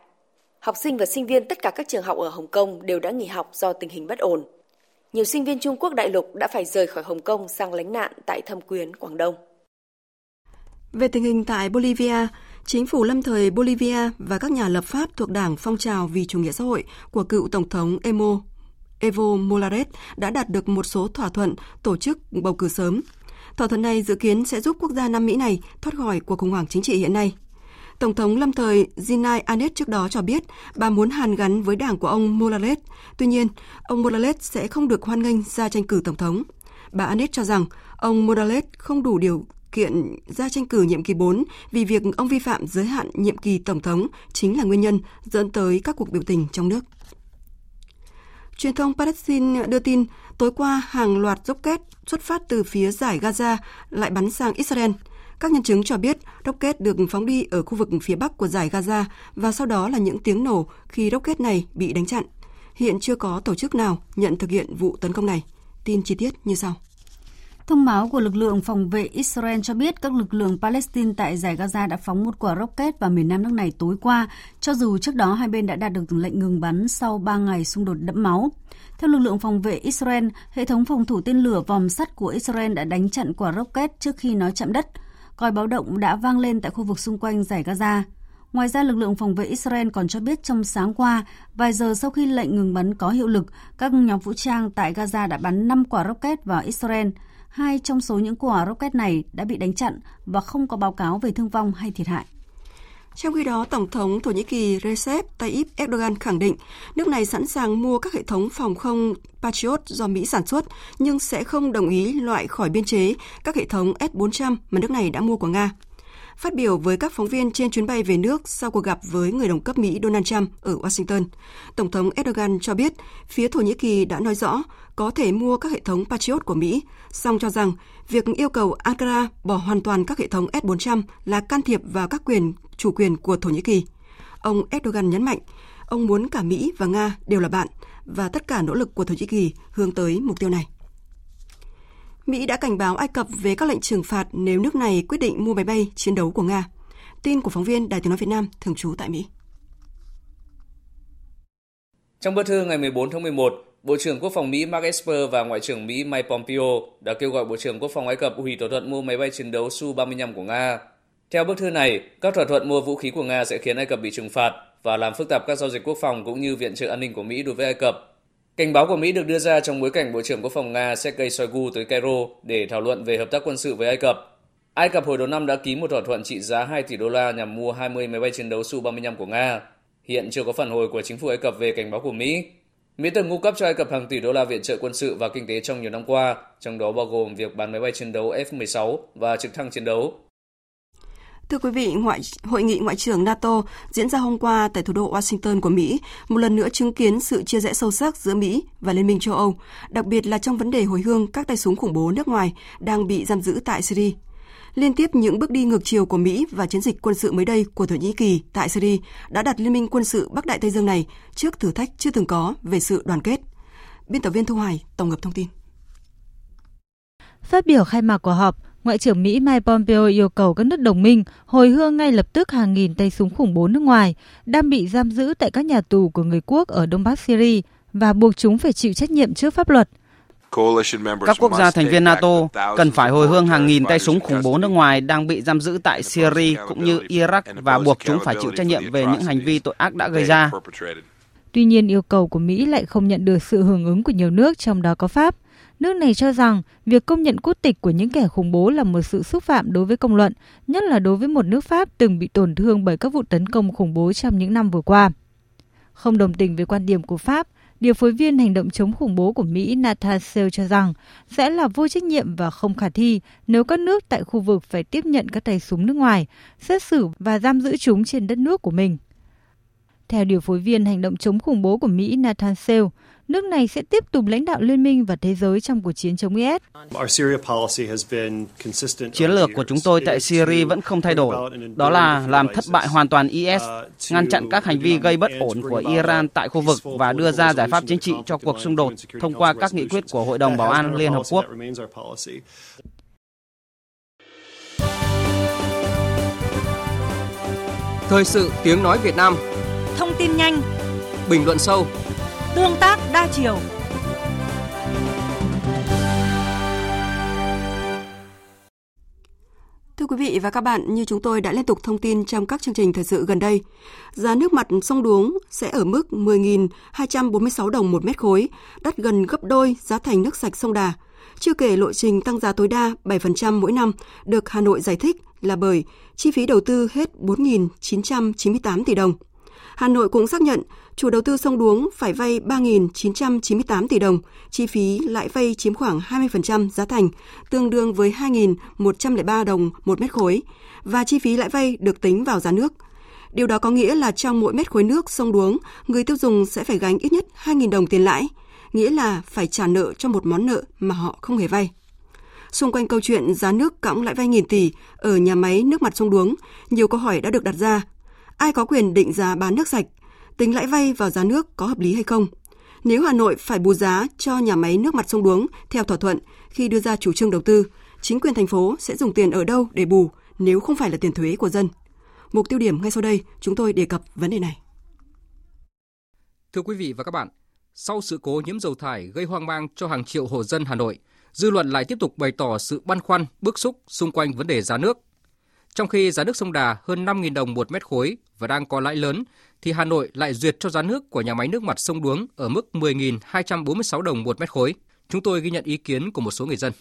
Học sinh và sinh viên tất cả các trường học ở Hồng Kông đều đã nghỉ học do tình hình bất ổn. nhiều sinh viên Trung Quốc đại lục đã phải rời khỏi Hồng Kông sang lánh nạn tại Thâm Quyến, Quảng Đông. Về tình hình tại Bolivia, chính phủ lâm thời Bolivia và các nhà lập pháp thuộc Đảng Phong trào vì chủ nghĩa xã hội của cựu Tổng thống Emo Evo Morales đã đạt được một số thỏa thuận tổ chức bầu cử sớm. Thỏa thuận này dự kiến sẽ giúp quốc gia Nam Mỹ này thoát khỏi cuộc khủng hoảng chính trị hiện nay. Tổng thống lâm thời Zinai Anet trước đó cho biết bà muốn hàn gắn với đảng của ông Morales. Tuy nhiên, ông Morales sẽ không được hoan nghênh ra tranh cử tổng thống. Bà Anet cho rằng ông Morales không đủ điều kiện ra tranh cử nhiệm kỳ 4 vì việc ông vi phạm giới hạn nhiệm kỳ tổng thống chính là nguyên nhân dẫn tới các cuộc biểu tình trong nước. Truyền thông Palestine đưa tin tối qua hàng loạt rocket xuất phát từ phía giải Gaza lại bắn sang Israel. Các nhân chứng cho biết rocket được phóng đi ở khu vực phía bắc của giải Gaza và sau đó là những tiếng nổ khi rocket này bị đánh chặn. Hiện chưa có tổ chức nào nhận thực hiện vụ tấn công này. Tin chi tiết như sau. Thông báo của lực lượng phòng vệ Israel cho biết các lực lượng Palestine tại giải Gaza đã phóng một quả rocket vào miền nam nước này tối qua, cho dù trước đó hai bên đã đạt được lệnh ngừng bắn sau 3 ngày xung đột đẫm máu. Theo lực lượng phòng vệ Israel, hệ thống phòng thủ tên lửa vòm sắt của Israel đã đánh chặn quả rocket trước khi nó chạm đất. Còi báo động đã vang lên tại khu vực xung quanh giải Gaza. Ngoài ra, lực lượng phòng vệ Israel còn cho biết trong sáng qua, vài giờ sau khi lệnh ngừng bắn có hiệu lực, các nhóm vũ trang tại Gaza đã bắn 5 quả rocket vào Israel. Hai trong số những quả rocket này đã bị đánh chặn và không có báo cáo về thương vong hay thiệt hại. Trong khi đó, Tổng thống Thổ Nhĩ Kỳ Recep Tayyip Erdogan khẳng định nước này sẵn sàng mua các hệ thống phòng không Patriot do Mỹ sản xuất, nhưng sẽ không đồng ý loại khỏi biên chế các hệ thống S-400 mà nước này đã mua của Nga. Phát biểu với các phóng viên trên chuyến bay về nước sau cuộc gặp với người đồng cấp Mỹ Donald Trump ở Washington, Tổng thống Erdogan cho biết phía Thổ Nhĩ Kỳ đã nói rõ có thể mua các hệ thống Patriot của Mỹ, song cho rằng việc yêu cầu Ankara bỏ hoàn toàn các hệ thống S-400 là can thiệp vào các quyền chủ quyền của Thổ Nhĩ Kỳ. Ông Erdogan nhấn mạnh, ông muốn cả Mỹ và Nga đều là bạn và tất cả nỗ lực của Thổ Nhĩ Kỳ hướng tới mục tiêu này. Mỹ đã cảnh báo Ai Cập về các lệnh trừng phạt nếu nước này quyết định mua máy bay chiến đấu của Nga. Tin của phóng viên Đài tiếng nói Việt Nam thường trú tại Mỹ. Trong bức thư ngày 14 tháng 11, Bộ trưởng Quốc phòng Mỹ Mark Esper và Ngoại trưởng Mỹ Mike Pompeo đã kêu gọi Bộ trưởng Quốc phòng Ai Cập hủy thỏa thuận mua máy bay chiến đấu Su-35 của Nga. Theo bức thư này, các thỏa thuận mua vũ khí của Nga sẽ khiến Ai Cập bị trừng phạt và làm phức tạp các giao dịch quốc phòng cũng như viện trợ an ninh của Mỹ đối với Ai Cập. Cảnh báo của Mỹ được đưa ra trong bối cảnh Bộ trưởng Quốc phòng Nga Sergei Shoigu tới Cairo để thảo luận về hợp tác quân sự với Ai Cập. Ai Cập hồi đầu năm đã ký một thỏa thuận trị giá 2 tỷ đô la nhằm mua 20 máy bay chiến đấu Su-35 của Nga. Hiện chưa có phản hồi của chính phủ Ai Cập về cảnh báo của Mỹ. Mỹ từng cung cấp cho Ai Cập hàng tỷ đô la viện trợ quân sự và kinh tế trong nhiều năm qua, trong đó bao gồm việc bán máy bay chiến đấu F-16 và trực thăng chiến đấu. Thưa quý vị, ngoại, hội nghị ngoại trưởng NATO diễn ra hôm qua tại thủ đô Washington của Mỹ, một lần nữa chứng kiến sự chia rẽ sâu sắc giữa Mỹ và Liên minh châu Âu, đặc biệt là trong vấn đề hồi hương các tay súng khủng bố nước ngoài đang bị giam giữ tại Syria. Liên tiếp những bước đi ngược chiều của Mỹ và chiến dịch quân sự mới đây của Thổ Nhĩ Kỳ tại Syria đã đặt Liên minh quân sự Bắc Đại Tây Dương này trước thử thách chưa từng có về sự đoàn kết. Biên tập viên Thu Hoài tổng hợp thông tin. Phát biểu khai mạc của họp, Ngoại trưởng Mỹ Mike Pompeo yêu cầu các nước đồng minh hồi hương ngay lập tức hàng nghìn tay súng khủng bố nước ngoài đang bị giam giữ tại các nhà tù của người quốc ở Đông Bắc Syria và buộc chúng phải chịu trách nhiệm trước pháp luật. Các quốc gia thành viên NATO cần phải hồi hương hàng nghìn tay súng khủng bố nước ngoài đang bị giam giữ tại Syria cũng như Iraq và buộc chúng phải chịu trách nhiệm về những hành vi tội ác đã gây ra. Tuy nhiên, yêu cầu của Mỹ lại không nhận được sự hưởng ứng của nhiều nước, trong đó có Pháp. Nước này cho rằng việc công nhận quốc tịch của những kẻ khủng bố là một sự xúc phạm đối với công luận, nhất là đối với một nước Pháp từng bị tổn thương bởi các vụ tấn công khủng bố trong những năm vừa qua. Không đồng tình với quan điểm của Pháp, điều phối viên hành động chống khủng bố của Mỹ Natasha cho rằng sẽ là vô trách nhiệm và không khả thi nếu các nước tại khu vực phải tiếp nhận các tay súng nước ngoài, xét xử và giam giữ chúng trên đất nước của mình. Theo điều phối viên hành động chống khủng bố của Mỹ Nathan Sale, nước này sẽ tiếp tục lãnh đạo liên minh và thế giới trong cuộc chiến chống IS. Chiến lược của chúng tôi tại Syria vẫn không thay đổi, đó là làm thất bại hoàn toàn IS, ngăn chặn các hành vi gây bất ổn của Iran tại khu vực và đưa ra giải pháp chính trị cho cuộc xung đột thông qua các nghị quyết của Hội đồng Bảo an Liên Hợp Quốc. Thời sự tiếng nói Việt Nam. Thông tin nhanh. Bình luận sâu Tương tác đa chiều. Thưa quý vị và các bạn, như chúng tôi đã liên tục thông tin trong các chương trình thời sự gần đây, giá nước mặt sông Đuống sẽ ở mức 10.246 đồng một mét khối, đắt gần gấp đôi giá thành nước sạch sông Đà. Chưa kể lộ trình tăng giá tối đa 7% mỗi năm được Hà Nội giải thích là bởi chi phí đầu tư hết 4.998 tỷ đồng. Hà Nội cũng xác nhận chủ đầu tư sông Đuống phải vay 3.998 tỷ đồng, chi phí lãi vay chiếm khoảng 20% giá thành, tương đương với 2.103 đồng một mét khối, và chi phí lãi vay được tính vào giá nước. Điều đó có nghĩa là trong mỗi mét khối nước sông Đuống, người tiêu dùng sẽ phải gánh ít nhất 2.000 đồng tiền lãi, nghĩa là phải trả nợ cho một món nợ mà họ không hề vay. Xung quanh câu chuyện giá nước cõng lãi vay nghìn tỷ ở nhà máy nước mặt sông Đuống, nhiều câu hỏi đã được đặt ra. Ai có quyền định giá bán nước sạch? Tính lãi vay vào giá nước có hợp lý hay không? Nếu Hà Nội phải bù giá cho nhà máy nước mặt sông Đuống theo thỏa thuận khi đưa ra chủ trương đầu tư, chính quyền thành phố sẽ dùng tiền ở đâu để bù nếu không phải là tiền thuế của dân? Mục tiêu điểm ngay sau đây, chúng tôi đề cập vấn đề này. Thưa quý vị và các bạn, sau sự cố nhiễm dầu thải gây hoang mang cho hàng triệu hộ dân Hà Nội, dư luận lại tiếp tục bày tỏ sự băn khoăn, bức xúc xung quanh vấn đề giá nước. Trong khi giá nước sông Đà hơn 5.000 đồng một mét khối và đang có lãi lớn, thì Hà Nội lại duyệt cho giá nước của nhà máy nước mặt sông Đuống ở mức 10.246 đồng một mét khối. Chúng tôi ghi nhận ý kiến của một số người dân.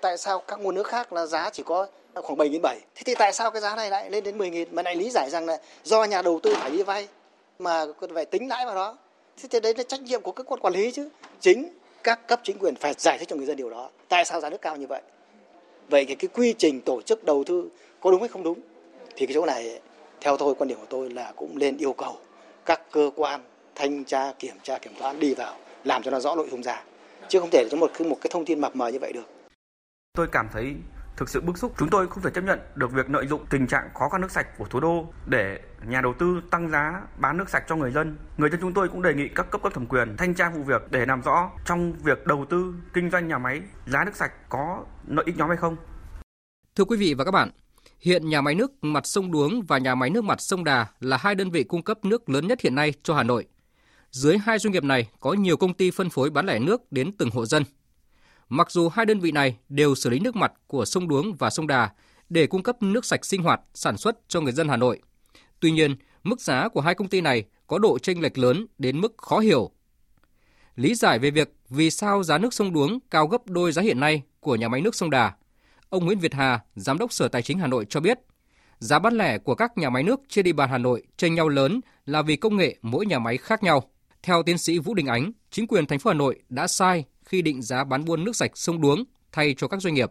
Tại sao các nguồn nước khác là giá chỉ có khoảng 7.700? Thế thì tại sao cái giá này lại lên đến 10.000? Mà lại lý giải rằng là do nhà đầu tư phải đi vay mà phải tính lãi vào đó. Thế thì đấy là trách nhiệm của các quan quản lý chứ. Chính các cấp chính quyền phải giải thích cho người dân điều đó. Tại sao giá nước cao như vậy? Vậy thì cái quy trình tổ chức đầu tư có đúng hay không đúng? Thì cái chỗ này theo tôi quan điểm của tôi là cũng lên yêu cầu các cơ quan thanh tra kiểm tra kiểm toán đi vào làm cho nó rõ nội dung ra chứ không thể cho một một cái thông tin mập mờ như vậy được. Tôi cảm thấy thực sự bức xúc. Chúng tôi không thể chấp nhận được việc lợi dụng tình trạng khó khăn nước sạch của thủ đô để nhà đầu tư tăng giá bán nước sạch cho người dân. Người dân chúng tôi cũng đề nghị các cấp có thẩm quyền thanh tra vụ việc để làm rõ trong việc đầu tư kinh doanh nhà máy giá nước sạch có lợi ích nhóm hay không. Thưa quý vị và các bạn, hiện nhà máy nước mặt sông Đuống và nhà máy nước mặt sông Đà là hai đơn vị cung cấp nước lớn nhất hiện nay cho Hà Nội. Dưới hai doanh nghiệp này có nhiều công ty phân phối bán lẻ nước đến từng hộ dân. Mặc dù hai đơn vị này đều xử lý nước mặt của sông Đuống và sông Đà để cung cấp nước sạch sinh hoạt, sản xuất cho người dân Hà Nội. Tuy nhiên, mức giá của hai công ty này có độ chênh lệch lớn đến mức khó hiểu. Lý giải về việc vì sao giá nước sông Đuống cao gấp đôi giá hiện nay của nhà máy nước sông Đà, ông Nguyễn Việt Hà, Giám đốc Sở Tài chính Hà Nội cho biết, giá bán lẻ của các nhà máy nước trên địa bàn Hà Nội chênh nhau lớn là vì công nghệ mỗi nhà máy khác nhau. Theo tiến sĩ Vũ Đình Ánh, chính quyền thành phố Hà Nội đã sai khi định giá bán buôn nước sạch sông Đuống thay cho các doanh nghiệp.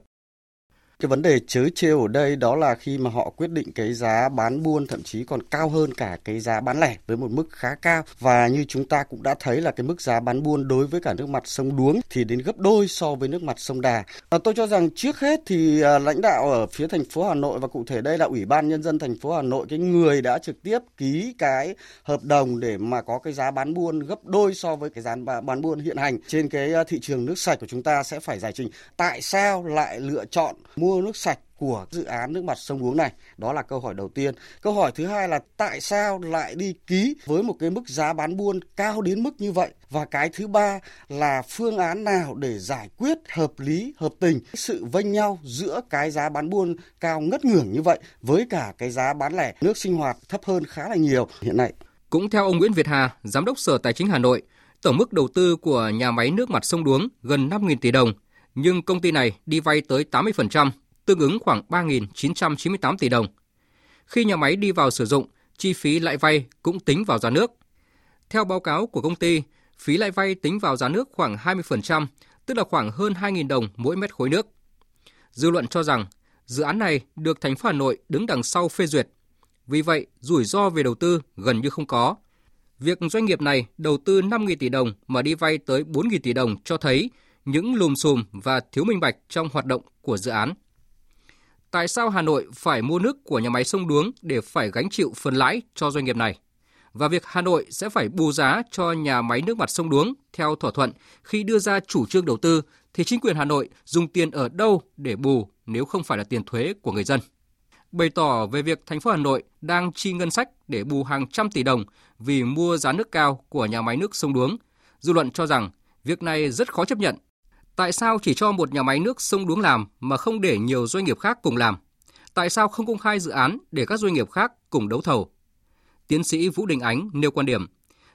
Cái vấn đề chớ trêu ở đây đó là khi mà họ quyết định cái giá bán buôn thậm chí còn cao hơn cả cái giá bán lẻ với một mức khá cao và như chúng ta cũng đã thấy là cái mức giá bán buôn đối với cả nước mặt sông Đuống thì đến gấp đôi so với nước mặt sông Đà. À, tôi cho rằng trước hết thì à, lãnh đạo ở phía thành phố Hà Nội và cụ thể đây là Ủy ban nhân dân thành phố Hà Nội cái người đã trực tiếp ký cái hợp đồng để mà có cái giá bán buôn gấp đôi so với cái giá bán buôn hiện hành trên cái à, thị trường nước sạch của chúng ta sẽ phải giải trình tại sao lại lựa chọn mua mua nước sạch của dự án nước mặt sông Đuống này? Đó là câu hỏi đầu tiên. Câu hỏi thứ hai là tại sao lại đi ký với một cái mức giá bán buôn cao đến mức như vậy? Và cái thứ ba là phương án nào để giải quyết hợp lý, hợp tình sự vênh nhau giữa cái giá bán buôn cao ngất ngưởng như vậy với cả cái giá bán lẻ nước sinh hoạt thấp hơn khá là nhiều hiện nay. Cũng theo ông Nguyễn Việt Hà, Giám đốc Sở Tài chính Hà Nội, tổng mức đầu tư của nhà máy nước mặt sông Đuống gần 5.000 tỷ đồng, nhưng công ty này đi vay tới 80%, tương ứng khoảng 3.998 tỷ đồng. Khi nhà máy đi vào sử dụng, chi phí lãi vay cũng tính vào giá nước. Theo báo cáo của công ty, phí lãi vay tính vào giá nước khoảng 20%, tức là khoảng hơn 2.000 đồng mỗi mét khối nước. Dư luận cho rằng dự án này được thành phố Hà Nội đứng đằng sau phê duyệt. Vì vậy, rủi ro về đầu tư gần như không có. Việc doanh nghiệp này đầu tư 5.000 tỷ đồng mà đi vay tới 4.000 tỷ đồng cho thấy những lùm xùm và thiếu minh bạch trong hoạt động của dự án. Tại sao Hà Nội phải mua nước của nhà máy sông Đuống để phải gánh chịu phần lãi cho doanh nghiệp này? Và việc Hà Nội sẽ phải bù giá cho nhà máy nước mặt sông Đuống theo thỏa thuận khi đưa ra chủ trương đầu tư thì chính quyền Hà Nội dùng tiền ở đâu để bù nếu không phải là tiền thuế của người dân? Bày tỏ về việc thành phố Hà Nội đang chi ngân sách để bù hàng trăm tỷ đồng vì mua giá nước cao của nhà máy nước sông Đuống, dư luận cho rằng việc này rất khó chấp nhận Tại sao chỉ cho một nhà máy nước sông Đuống làm mà không để nhiều doanh nghiệp khác cùng làm? Tại sao không công khai dự án để các doanh nghiệp khác cùng đấu thầu? Tiến sĩ Vũ Đình Ánh nêu quan điểm,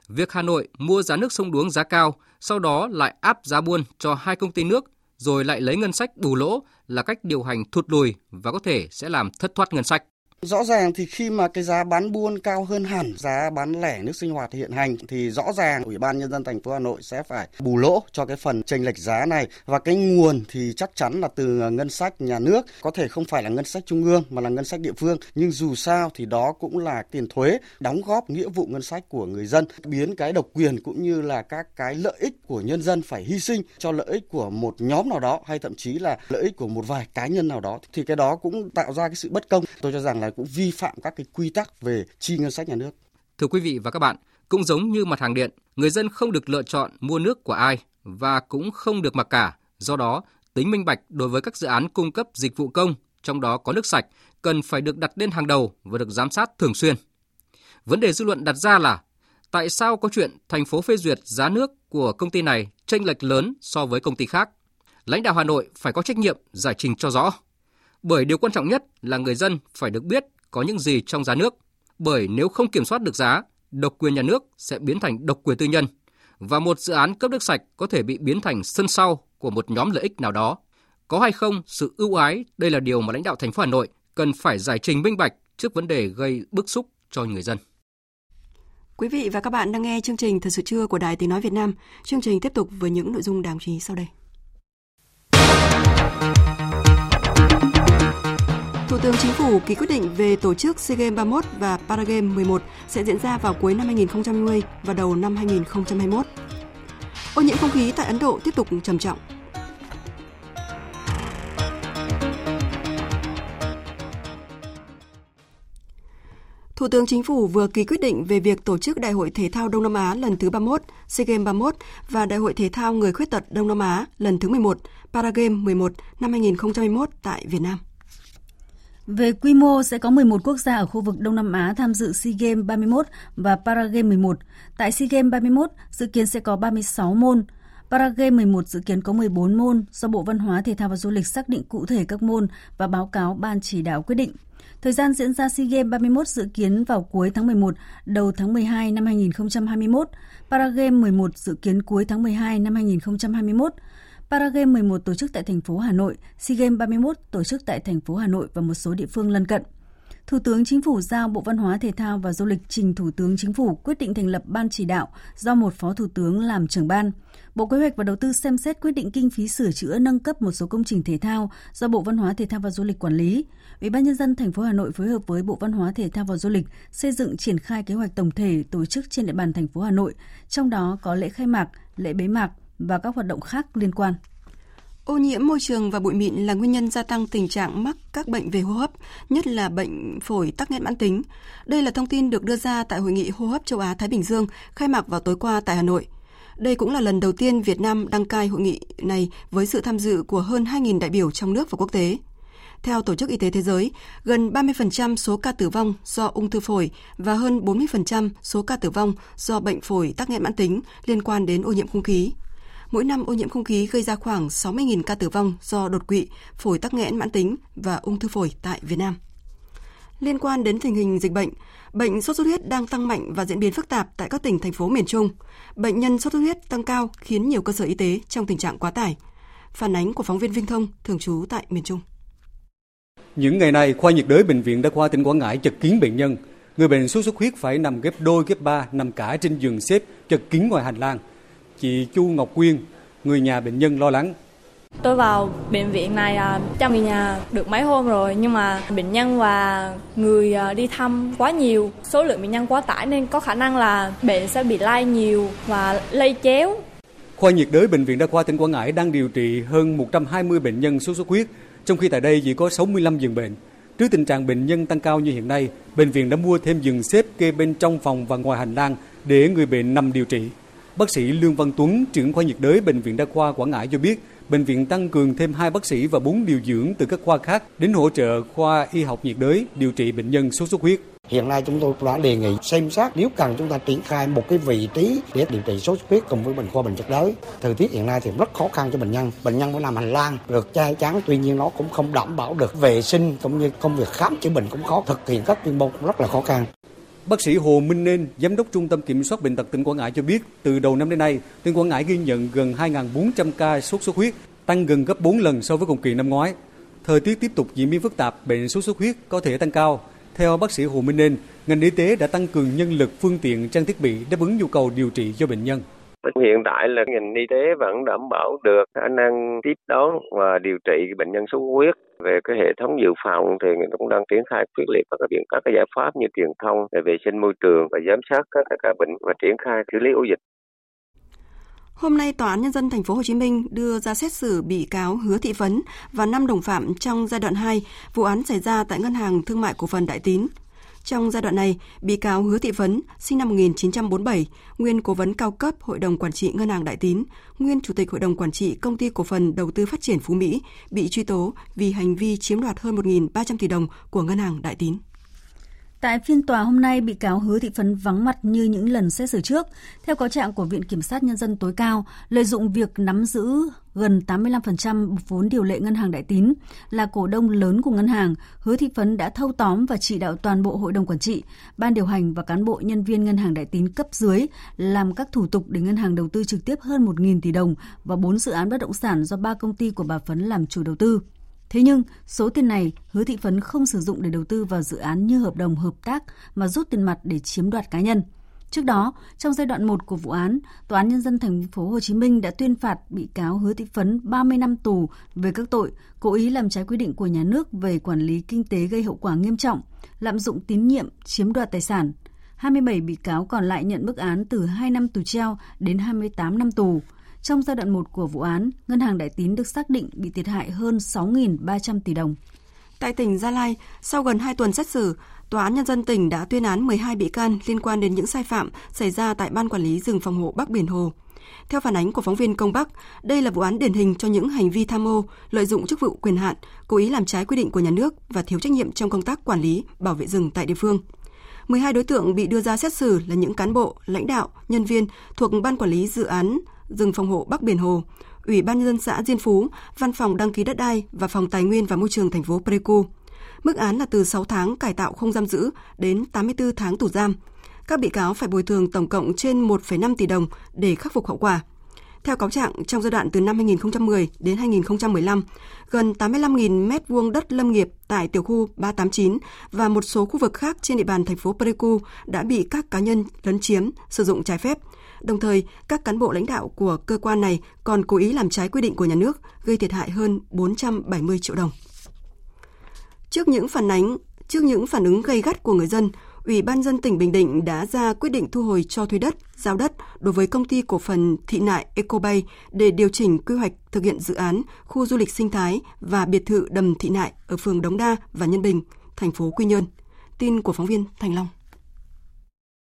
việc Hà Nội mua giá nước sông Đuống giá cao, sau đó lại áp giá buôn cho hai công ty nước, rồi lại lấy ngân sách bù lỗ là cách điều hành thụt lùi và có thể sẽ làm thất thoát ngân sách. Rõ ràng thì khi mà cái giá bán buôn cao hơn hẳn giá bán lẻ nước sinh hoạt hiện hành thì rõ ràng Ủy ban nhân dân thành phố Hà Nội sẽ phải bù lỗ cho cái phần chênh lệch giá này. Và cái nguồn thì chắc chắn là từ ngân sách nhà nước, có thể không phải là ngân sách trung ương mà là ngân sách địa phương, nhưng dù sao thì đó cũng là tiền thuế đóng góp nghĩa vụ ngân sách của người dân, biến cái độc quyền cũng như là các cái lợi ích của nhân dân phải hy sinh cho lợi ích của một nhóm nào đó hay thậm chí là lợi ích của một vài cá nhân nào đó thì cái đó cũng tạo ra cái sự bất công. Tôi cho rằng là cũng vi phạm các cái quy tắc về chi ngân sách nhà nước. Thưa quý vị và các bạn, cũng giống như mặt hàng điện, người dân không được lựa chọn mua nước của ai và cũng không được mặc cả. Do đó, tính minh bạch đối với các dự án cung cấp dịch vụ công, trong đó có nước sạch, cần phải được đặt lên hàng đầu và được giám sát thường xuyên. Vấn đề dư luận đặt ra là tại sao có chuyện thành phố phê duyệt giá nước của công ty này chênh lệch lớn so với công ty khác? Lãnh đạo Hà Nội phải có trách nhiệm giải trình cho rõ. Bởi điều quan trọng nhất là người dân phải được biết có những gì trong giá nước. Bởi nếu không kiểm soát được giá, độc quyền nhà nước sẽ biến thành độc quyền tư nhân và một dự án cấp nước sạch có thể bị biến thành sân sau của một nhóm lợi ích nào đó. Có hay không sự ưu ái, đây là điều mà lãnh đạo thành phố Hà Nội cần phải giải trình minh bạch trước vấn đề gây bức xúc cho người dân. Quý vị và các bạn đang nghe chương trình Thật sự trưa của Đài Tiếng Nói Việt Nam. Chương trình tiếp tục với những nội dung đáng chú ý sau đây. Thủ tướng Chính phủ ký quyết định về tổ chức SEA Games 31 và Paragame 11 sẽ diễn ra vào cuối năm 2020 và đầu năm 2021. Ô nhiễm không khí tại Ấn Độ tiếp tục trầm trọng. Thủ tướng Chính phủ vừa ký quyết định về việc tổ chức Đại hội Thể thao Đông Nam Á lần thứ 31, SEA Games 31 và Đại hội Thể thao Người Khuyết tật Đông Nam Á lần thứ 11, Paragame 11 năm 2021 tại Việt Nam. Về quy mô sẽ có 11 quốc gia ở khu vực Đông Nam Á tham dự SEA Games 31 và Paragame 11. Tại SEA Games 31 dự kiến sẽ có 36 môn, Paragame 11 dự kiến có 14 môn do Bộ Văn hóa Thể thao và Du lịch xác định cụ thể các môn và báo cáo ban chỉ đạo quyết định. Thời gian diễn ra SEA Games 31 dự kiến vào cuối tháng 11, đầu tháng 12 năm 2021. Paragame 11 dự kiến cuối tháng 12 năm 2021. Paragame 11 tổ chức tại thành phố Hà Nội, SEA Games 31 tổ chức tại thành phố Hà Nội và một số địa phương lân cận. Thủ tướng Chính phủ giao Bộ Văn hóa Thể thao và Du lịch trình Thủ tướng Chính phủ quyết định thành lập ban chỉ đạo do một phó thủ tướng làm trưởng ban. Bộ Kế hoạch và Đầu tư xem xét quyết định kinh phí sửa chữa nâng cấp một số công trình thể thao do Bộ Văn hóa Thể thao và Du lịch quản lý. Ủy ban nhân dân thành phố Hà Nội phối hợp với Bộ Văn hóa Thể thao và Du lịch xây dựng triển khai kế hoạch tổng thể tổ chức trên địa bàn thành phố Hà Nội, trong đó có lễ khai mạc, lễ bế mạc và các hoạt động khác liên quan. Ô nhiễm môi trường và bụi mịn là nguyên nhân gia tăng tình trạng mắc các bệnh về hô hấp, nhất là bệnh phổi tắc nghẽn mãn tính. Đây là thông tin được đưa ra tại Hội nghị hô hấp châu Á Thái Bình Dương khai mạc vào tối qua tại Hà Nội. Đây cũng là lần đầu tiên Việt Nam đăng cai hội nghị này với sự tham dự của hơn 2.000 đại biểu trong nước và quốc tế. Theo Tổ chức Y tế Thế giới, gần 30% số ca tử vong do ung thư phổi và hơn 40% số ca tử vong do bệnh phổi tắc nghẽn mãn tính liên quan đến ô nhiễm không khí. Mỗi năm ô nhiễm không khí gây ra khoảng 60.000 ca tử vong do đột quỵ, phổi tắc nghẽn mãn tính và ung thư phổi tại Việt Nam. Liên quan đến tình hình dịch bệnh, bệnh sốt xuất huyết đang tăng mạnh và diễn biến phức tạp tại các tỉnh thành phố miền Trung. Bệnh nhân sốt xuất huyết tăng cao khiến nhiều cơ sở y tế trong tình trạng quá tải. Phản ánh của phóng viên Vinh Thông thường trú tại miền Trung. Những ngày này, khoa nhiệt đới bệnh viện Đa khoa tỉnh Quảng Ngãi chật kín bệnh nhân. Người bệnh sốt xuất huyết phải nằm ghép đôi ghép ba, nằm cả trên giường xếp chật kín ngoài hành lang. Chị Chu Ngọc Quyên, người nhà bệnh nhân lo lắng. Tôi vào bệnh viện này à, trong người nhà được mấy hôm rồi nhưng mà bệnh nhân và người à, đi thăm quá nhiều, số lượng bệnh nhân quá tải nên có khả năng là bệnh sẽ bị lây nhiều và lây chéo. Khoa nhiệt đới bệnh viện Đa khoa tỉnh Quảng Ngãi đang điều trị hơn 120 bệnh nhân sốt xuất huyết, trong khi tại đây chỉ có 65 giường bệnh. Trước tình trạng bệnh nhân tăng cao như hiện nay, bệnh viện đã mua thêm giường xếp kê bên trong phòng và ngoài hành lang để người bệnh nằm điều trị. Bác sĩ Lương Văn Tuấn, trưởng khoa nhiệt đới Bệnh viện Đa khoa Quảng Ngãi cho biết, bệnh viện tăng cường thêm 2 bác sĩ và 4 điều dưỡng từ các khoa khác đến hỗ trợ khoa y học nhiệt đới điều trị bệnh nhân sốt xuất huyết. Hiện nay chúng tôi đã đề nghị xem xét nếu cần chúng ta triển khai một cái vị trí để điều trị sốt xuất huyết cùng với bệnh khoa bệnh nhiệt đới. Thời tiết hiện nay thì rất khó khăn cho bệnh nhân. Bệnh nhân phải làm hành lang được che chắn, tuy nhiên nó cũng không đảm bảo được vệ sinh cũng như công việc khám chữa bệnh cũng khó, thực hiện các chuyên môn cũng rất là khó khăn. Bác sĩ Hồ Minh Nên, Giám đốc Trung tâm Kiểm soát Bệnh tật tỉnh Quảng Ngãi cho biết, từ đầu năm đến nay, tỉnh Quảng Ngãi ghi nhận gần 2.400 ca sốt xuất huyết, tăng gần gấp 4 lần so với cùng kỳ năm ngoái. Thời tiết tiếp tục diễn biến phức tạp, bệnh sốt xuất huyết có thể tăng cao. Theo bác sĩ Hồ Minh Nên, ngành y tế đã tăng cường nhân lực, phương tiện, trang thiết bị đáp ứng nhu cầu điều trị cho bệnh nhân. Hiện tại là ngành y tế vẫn đảm bảo được khả năng tiếp đón và điều trị bệnh nhân sốt huyết. Về cái hệ thống dự phòng thì cũng đang triển khai quyết liệt các cái biện các cái giải pháp như truyền thông về vệ sinh môi trường và giám sát các ca bệnh và triển khai xử lý ổ dịch. Hôm nay, Tòa án Nhân dân Thành phố Hồ Chí Minh đưa ra xét xử bị cáo Hứa Thị Phấn và năm đồng phạm trong giai đoạn 2 vụ án xảy ra tại Ngân hàng Thương mại Cổ phần Đại Tín. Trong giai đoạn này, bị cáo Hứa Thị Vấn, sinh năm 1947, nguyên cố vấn cao cấp Hội đồng Quản trị Ngân hàng Đại Tín, nguyên Chủ tịch Hội đồng Quản trị Công ty Cổ phần Đầu tư Phát triển Phú Mỹ, bị truy tố vì hành vi chiếm đoạt hơn 1.300 tỷ đồng của Ngân hàng Đại Tín. Tại phiên tòa hôm nay, bị cáo Hứa Thị Phấn vắng mặt như những lần xét xử trước. Theo cáo trạng của Viện Kiểm sát Nhân dân tối cao, lợi dụng việc nắm giữ gần 85% vốn điều lệ ngân hàng đại tín là cổ đông lớn của ngân hàng, Hứa Thị Phấn đã thâu tóm và chỉ đạo toàn bộ hội đồng quản trị, ban điều hành và cán bộ nhân viên ngân hàng đại tín cấp dưới làm các thủ tục để ngân hàng đầu tư trực tiếp hơn 1.000 tỷ đồng và 4 dự án bất động sản do ba công ty của bà Phấn làm chủ đầu tư. Thế nhưng, số tiền này Hứa Thị Phấn không sử dụng để đầu tư vào dự án như hợp đồng hợp tác mà rút tiền mặt để chiếm đoạt cá nhân. Trước đó, trong giai đoạn 1 của vụ án, Tòa án nhân dân thành phố Hồ Chí Minh đã tuyên phạt bị cáo Hứa Thị Phấn 30 năm tù về các tội cố ý làm trái quy định của nhà nước về quản lý kinh tế gây hậu quả nghiêm trọng, lạm dụng tín nhiệm, chiếm đoạt tài sản. 27 bị cáo còn lại nhận mức án từ 2 năm tù treo đến 28 năm tù. Trong giai đoạn 1 của vụ án, Ngân hàng Đại Tín được xác định bị thiệt hại hơn 6.300 tỷ đồng. Tại tỉnh Gia Lai, sau gần 2 tuần xét xử, Tòa án Nhân dân tỉnh đã tuyên án 12 bị can liên quan đến những sai phạm xảy ra tại Ban Quản lý rừng phòng hộ Bắc Biển Hồ. Theo phản ánh của phóng viên Công Bắc, đây là vụ án điển hình cho những hành vi tham ô, lợi dụng chức vụ quyền hạn, cố ý làm trái quy định của nhà nước và thiếu trách nhiệm trong công tác quản lý, bảo vệ rừng tại địa phương. 12 đối tượng bị đưa ra xét xử là những cán bộ, lãnh đạo, nhân viên thuộc Ban Quản lý Dự án rừng phòng hộ Bắc Biển Hồ, Ủy ban nhân dân xã Diên Phú, Văn phòng đăng ký đất đai và Phòng Tài nguyên và Môi trường thành phố Pleiku. Mức án là từ 6 tháng cải tạo không giam giữ đến 84 tháng tù giam. Các bị cáo phải bồi thường tổng cộng trên 1,5 tỷ đồng để khắc phục hậu quả. Theo cáo trạng, trong giai đoạn từ năm 2010 đến 2015, gần 85.000 mét vuông đất lâm nghiệp tại tiểu khu 389 và một số khu vực khác trên địa bàn thành phố Pleiku đã bị các cá nhân lấn chiếm, sử dụng trái phép. Đồng thời, các cán bộ lãnh đạo của cơ quan này còn cố ý làm trái quy định của nhà nước, gây thiệt hại hơn 470 triệu đồng. Trước những phản ánh, trước những phản ứng gây gắt của người dân, Ủy ban dân tỉnh Bình Định đã ra quyết định thu hồi cho thuê đất, giao đất đối với công ty cổ phần thị nại Ecobay để điều chỉnh quy hoạch thực hiện dự án khu du lịch sinh thái và biệt thự đầm thị nại ở phường Đống Đa và Nhân Bình, thành phố Quy Nhơn. Tin của phóng viên Thành Long.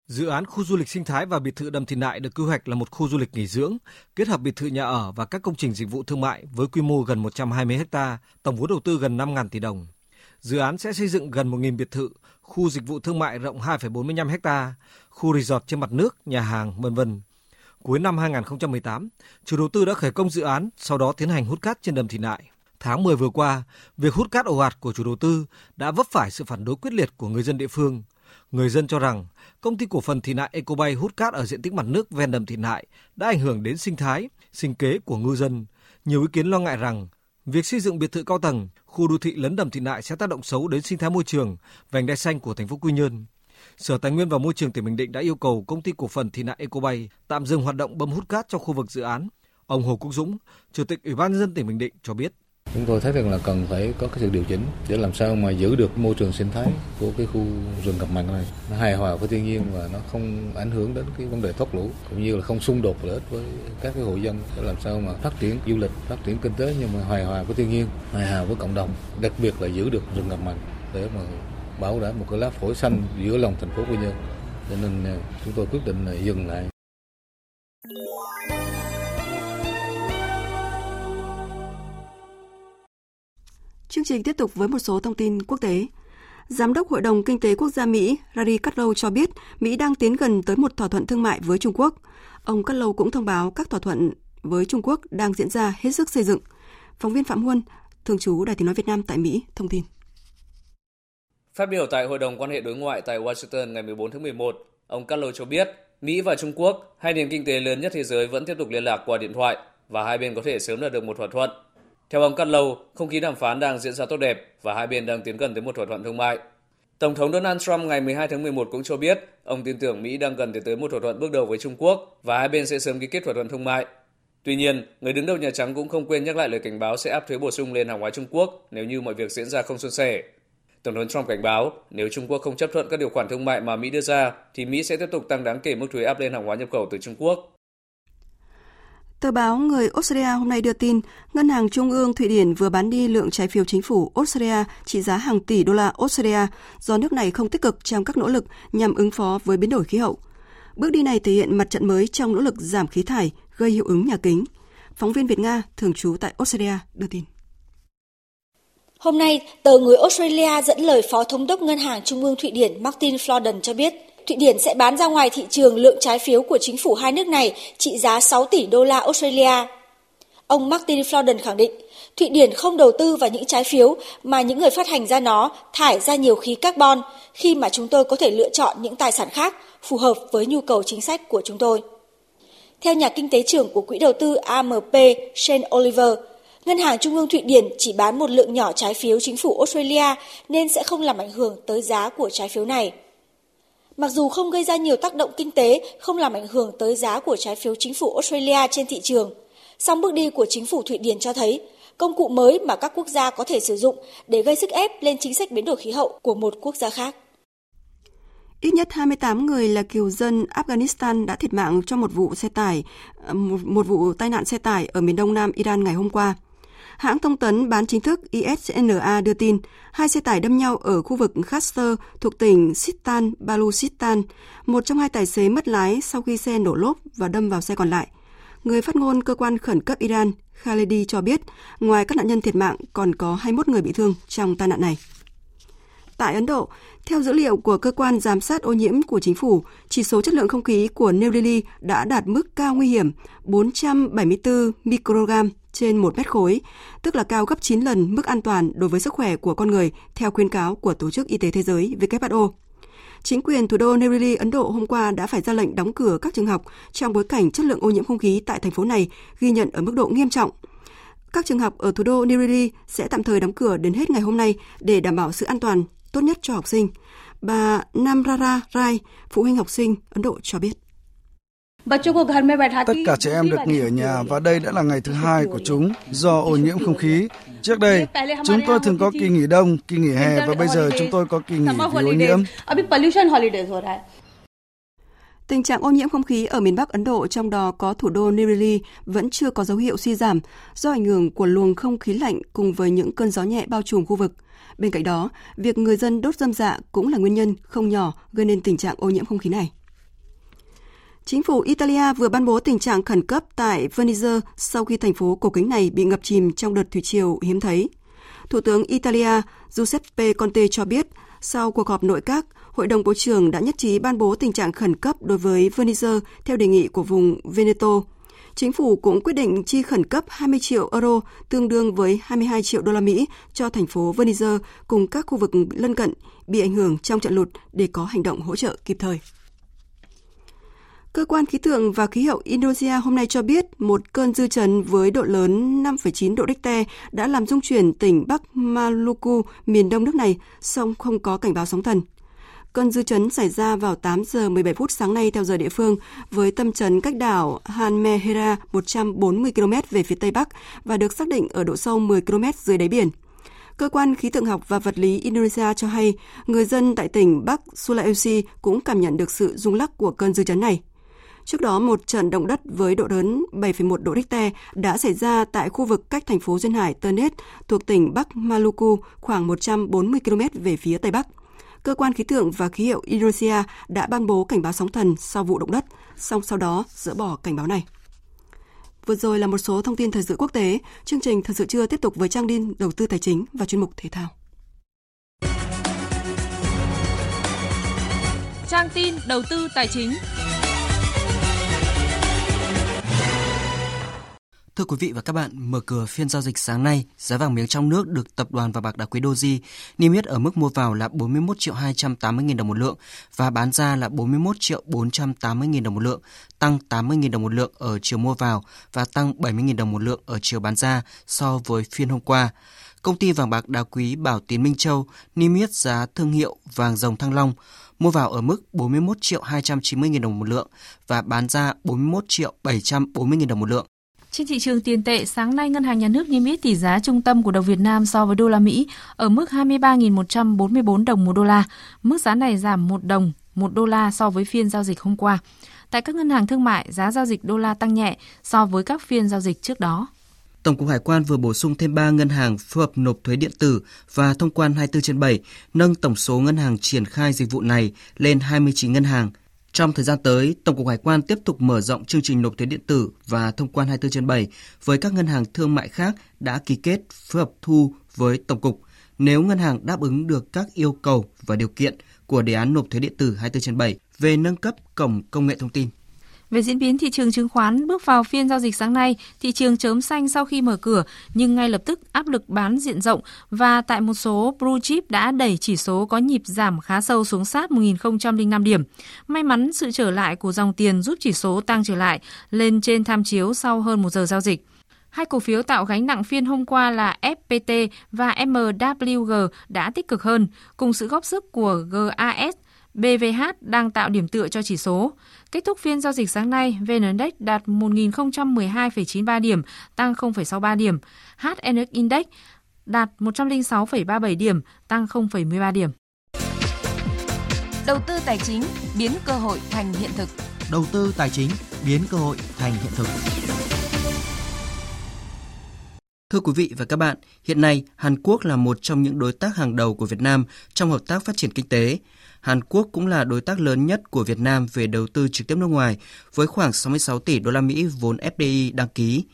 Dự án khu du lịch sinh thái và biệt thự đầm thị nại được quy hoạch là một khu du lịch nghỉ dưỡng, kết hợp biệt thự nhà ở và các công trình dịch vụ thương mại với quy mô gần 120 ha, tổng vốn đầu tư gần 5.000 tỷ đồng. Dự án sẽ xây dựng gần 1.000 biệt thự, khu dịch vụ thương mại rộng 2,45 ha, khu resort trên mặt nước, nhà hàng, vân vân. Cuối năm 2018, chủ đầu tư đã khởi công dự án, sau đó tiến hành hút cát trên đầm thị nại. Tháng 10 vừa qua, việc hút cát ồ ạt của chủ đầu tư đã vấp phải sự phản đối quyết liệt của người dân địa phương. Người dân cho rằng công ty cổ phần thị nại Ecobay hút cát ở diện tích mặt nước ven đầm thị nại đã ảnh hưởng đến sinh thái, sinh kế của ngư dân. Nhiều ý kiến lo ngại rằng việc xây dựng biệt thự cao tầng, khu đô thị lấn đầm thị nại sẽ tác động xấu đến sinh thái môi trường, vành đai xanh của thành phố Quy Nhơn. Sở Tài nguyên và Môi trường tỉnh Bình Định đã yêu cầu công ty cổ phần thị nại Ecobay tạm dừng hoạt động bơm hút cát trong khu vực dự án. Ông Hồ Quốc Dũng, Chủ tịch Ủy ban nhân dân tỉnh Bình Định cho biết. Chúng tôi thấy rằng là cần phải có cái sự điều chỉnh để làm sao mà giữ được môi trường sinh thái của cái khu rừng ngập mặn này nó hài hòa với thiên nhiên và nó không ảnh hưởng đến cái vấn đề thoát lũ cũng như là không xung đột lợi ích với các cái hộ dân để làm sao mà phát triển du lịch, phát triển kinh tế nhưng mà hài hòa với thiên nhiên, hài hòa với cộng đồng, đặc biệt là giữ được rừng ngập mặn để mà bảo đảm một cái lá phổi xanh giữa lòng thành phố Quy Nhơn. Cho nên à, chúng tôi quyết định là dừng lại Chương trình tiếp tục với một số thông tin quốc tế. Giám đốc Hội đồng Kinh tế Quốc gia Mỹ Larry Kudlow cho biết Mỹ đang tiến gần tới một thỏa thuận thương mại với Trung Quốc. Ông Kudlow cũng thông báo các thỏa thuận với Trung Quốc đang diễn ra hết sức xây dựng. Phóng viên Phạm Huân, thường trú Đài tiếng nói Việt Nam tại Mỹ, thông tin. Phát biểu tại Hội đồng quan hệ đối ngoại tại Washington ngày 14 tháng 11, ông Kudlow cho biết Mỹ và Trung Quốc, hai nền kinh tế lớn nhất thế giới vẫn tiếp tục liên lạc qua điện thoại và hai bên có thể sớm đạt được một thỏa thuận. Theo ông Kudlow, không khí đàm phán đang diễn ra tốt đẹp và hai bên đang tiến gần tới một thỏa thuận thương mại. Tổng thống Donald Trump ngày 12 tháng 11 cũng cho biết ông tin tưởng Mỹ đang gần tiến tới một thỏa thuận bước đầu với Trung Quốc và hai bên sẽ sớm ký kết thỏa thuận thương mại. Tuy nhiên, người đứng đầu Nhà Trắng cũng không quên nhắc lại lời cảnh báo sẽ áp thuế bổ sung lên hàng hóa Trung Quốc nếu như mọi việc diễn ra không suôn sẻ. Tổng thống Trump cảnh báo nếu Trung Quốc không chấp thuận các điều khoản thương mại mà Mỹ đưa ra thì Mỹ sẽ tiếp tục tăng đáng kể mức thuế áp lên hàng hóa nhập khẩu từ Trung Quốc. Tờ báo Người Australia hôm nay đưa tin, Ngân hàng Trung ương Thụy Điển vừa bán đi lượng trái phiếu chính phủ Australia trị giá hàng tỷ đô la Australia do nước này không tích cực trong các nỗ lực nhằm ứng phó với biến đổi khí hậu. Bước đi này thể hiện mặt trận mới trong nỗ lực giảm khí thải gây hiệu ứng nhà kính. Phóng viên Việt Nga thường trú tại Australia đưa tin. Hôm nay, tờ Người Australia dẫn lời Phó Thống đốc Ngân hàng Trung ương Thụy Điển Martin Florden cho biết, Thụy Điển sẽ bán ra ngoài thị trường lượng trái phiếu của chính phủ hai nước này trị giá 6 tỷ đô la Australia. Ông Martin Florden khẳng định, Thụy Điển không đầu tư vào những trái phiếu mà những người phát hành ra nó thải ra nhiều khí carbon khi mà chúng tôi có thể lựa chọn những tài sản khác phù hợp với nhu cầu chính sách của chúng tôi. Theo nhà kinh tế trưởng của quỹ đầu tư AMP Shane Oliver, Ngân hàng Trung ương Thụy Điển chỉ bán một lượng nhỏ trái phiếu chính phủ Australia nên sẽ không làm ảnh hưởng tới giá của trái phiếu này. Mặc dù không gây ra nhiều tác động kinh tế, không làm ảnh hưởng tới giá của trái phiếu chính phủ Australia trên thị trường, song bước đi của chính phủ Thụy Điển cho thấy công cụ mới mà các quốc gia có thể sử dụng để gây sức ép lên chính sách biến đổi khí hậu của một quốc gia khác. Ít nhất 28 người là kiều dân Afghanistan đã thiệt mạng trong một vụ xe tải, ờ, một, một vụ tai nạn xe tải ở miền đông nam Iran ngày hôm qua. Hãng thông tấn bán chính thức ISNA đưa tin, hai xe tải đâm nhau ở khu vực Khaster thuộc tỉnh Sistan, Baluchistan. Một trong hai tài xế mất lái sau khi xe nổ lốp và đâm vào xe còn lại. Người phát ngôn cơ quan khẩn cấp Iran Khaledi cho biết, ngoài các nạn nhân thiệt mạng, còn có 21 người bị thương trong tai nạn này. Tại Ấn Độ, theo dữ liệu của cơ quan giám sát ô nhiễm của chính phủ, chỉ số chất lượng không khí của New Delhi đã đạt mức cao nguy hiểm 474 microgram trên 1 mét khối, tức là cao gấp 9 lần mức an toàn đối với sức khỏe của con người theo khuyến cáo của Tổ chức Y tế Thế giới WHO. Chính quyền thủ đô New Delhi, Ấn Độ hôm qua đã phải ra lệnh đóng cửa các trường học trong bối cảnh chất lượng ô nhiễm không khí tại thành phố này ghi nhận ở mức độ nghiêm trọng. Các trường học ở thủ đô New Delhi sẽ tạm thời đóng cửa đến hết ngày hôm nay để đảm bảo sự an toàn tốt nhất cho học sinh. Bà Namrara Rai, phụ huynh học sinh Ấn Độ cho biết. Tất cả trẻ em được nghỉ ở nhà và đây đã là ngày thứ hai của chúng do ô nhiễm không khí. Trước đây, chúng tôi thường có kỳ nghỉ đông, kỳ nghỉ hè và bây giờ chúng tôi có kỳ nghỉ vì ô nhiễm. Tình trạng ô nhiễm không khí ở miền Bắc Ấn Độ, trong đó có thủ đô New Delhi, vẫn chưa có dấu hiệu suy giảm do ảnh hưởng của luồng không khí lạnh cùng với những cơn gió nhẹ bao trùm khu vực. Bên cạnh đó, việc người dân đốt dâm dạ cũng là nguyên nhân không nhỏ gây nên tình trạng ô nhiễm không khí này. Chính phủ Italia vừa ban bố tình trạng khẩn cấp tại Venice sau khi thành phố cổ kính này bị ngập chìm trong đợt thủy triều hiếm thấy. Thủ tướng Italia Giuseppe Conte cho biết, sau cuộc họp nội các, Hội đồng Bộ trưởng đã nhất trí ban bố tình trạng khẩn cấp đối với Venice theo đề nghị của vùng Veneto. Chính phủ cũng quyết định chi khẩn cấp 20 triệu euro, tương đương với 22 triệu đô la Mỹ cho thành phố Venice cùng các khu vực lân cận bị ảnh hưởng trong trận lụt để có hành động hỗ trợ kịp thời. Cơ quan khí tượng và khí hậu Indonesia hôm nay cho biết một cơn dư chấn với độ lớn 5,9 độ Richter đã làm rung chuyển tỉnh Bắc Maluku, miền đông nước này, song không có cảnh báo sóng thần. Cơn dư chấn xảy ra vào 8 giờ 17 phút sáng nay theo giờ địa phương, với tâm chấn cách đảo Hanmehera 140 km về phía tây bắc và được xác định ở độ sâu 10 km dưới đáy biển. Cơ quan khí tượng học và vật lý Indonesia cho hay, người dân tại tỉnh Bắc Sulawesi cũng cảm nhận được sự rung lắc của cơn dư chấn này. Trước đó, một trận động đất với độ lớn 7,1 độ Richter đã xảy ra tại khu vực cách thành phố duyên hải Ternate thuộc tỉnh Bắc Maluku khoảng 140 km về phía tây bắc. Cơ quan khí tượng và khí hậu Indonesia đã ban bố cảnh báo sóng thần sau vụ động đất, song sau đó dỡ bỏ cảnh báo này. Vừa rồi là một số thông tin thời sự quốc tế. Chương trình Thời sự trưa tiếp tục với trang tin đầu tư tài chính và chuyên mục thể thao. trang tin đầu tư tài chính. Thưa quý vị và các bạn, mở cửa phiên giao dịch sáng nay, giá vàng miếng trong nước được tập đoàn và bạc đá quý Doji niêm yết ở mức mua vào là 41 triệu 280 000 đồng một lượng và bán ra là 41 triệu 480 000 đồng một lượng, tăng 80 000 đồng một lượng ở chiều mua vào và tăng 70 000 đồng một lượng ở chiều bán ra so với phiên hôm qua. Công ty vàng bạc đá quý Bảo Tín Minh Châu niêm yết giá thương hiệu vàng dòng Thăng Long mua vào ở mức 41 triệu 290 000 đồng một lượng và bán ra 41 triệu 740 000 đồng một lượng. Trên thị trường tiền tệ, sáng nay Ngân hàng Nhà nước niêm yết tỷ giá trung tâm của đồng Việt Nam so với đô la Mỹ ở mức 23.144 đồng một đô la. Mức giá này giảm 1 đồng một đô la so với phiên giao dịch hôm qua. Tại các ngân hàng thương mại, giá giao dịch đô la tăng nhẹ so với các phiên giao dịch trước đó. Tổng cục Hải quan vừa bổ sung thêm 3 ngân hàng phù hợp nộp thuế điện tử và thông quan 24 trên 7, nâng tổng số ngân hàng triển khai dịch vụ này lên 29 ngân hàng. Trong thời gian tới, Tổng cục Hải quan tiếp tục mở rộng chương trình nộp thuế điện tử và thông quan 24 trên 7 với các ngân hàng thương mại khác đã ký kết phối hợp thu với Tổng cục. Nếu ngân hàng đáp ứng được các yêu cầu và điều kiện của đề án nộp thuế điện tử 24 trên 7 về nâng cấp cổng công nghệ thông tin. Về diễn biến thị trường chứng khoán, bước vào phiên giao dịch sáng nay, thị trường chớm xanh sau khi mở cửa nhưng ngay lập tức áp lực bán diện rộng và tại một số blue chip đã đẩy chỉ số có nhịp giảm khá sâu xuống sát 1005 điểm. May mắn sự trở lại của dòng tiền giúp chỉ số tăng trở lại lên trên tham chiếu sau hơn một giờ giao dịch. Hai cổ phiếu tạo gánh nặng phiên hôm qua là FPT và MWG đã tích cực hơn, cùng sự góp sức của GAS, BVH đang tạo điểm tựa cho chỉ số. Kết thúc phiên giao dịch sáng nay, VN Index đạt 1.012,93 điểm, tăng 0,63 điểm. HNX Index đạt 106,37 điểm, tăng 0,13 điểm. Đầu tư tài chính biến cơ hội thành hiện thực. Đầu tư tài chính biến cơ hội thành hiện thực. Thưa quý vị và các bạn, hiện nay Hàn Quốc là một trong những đối tác hàng đầu của Việt Nam trong hợp tác phát triển kinh tế. Hàn Quốc cũng là đối tác lớn nhất của Việt Nam về đầu tư trực tiếp nước ngoài với khoảng 66 tỷ đô la Mỹ vốn FDI đăng ký.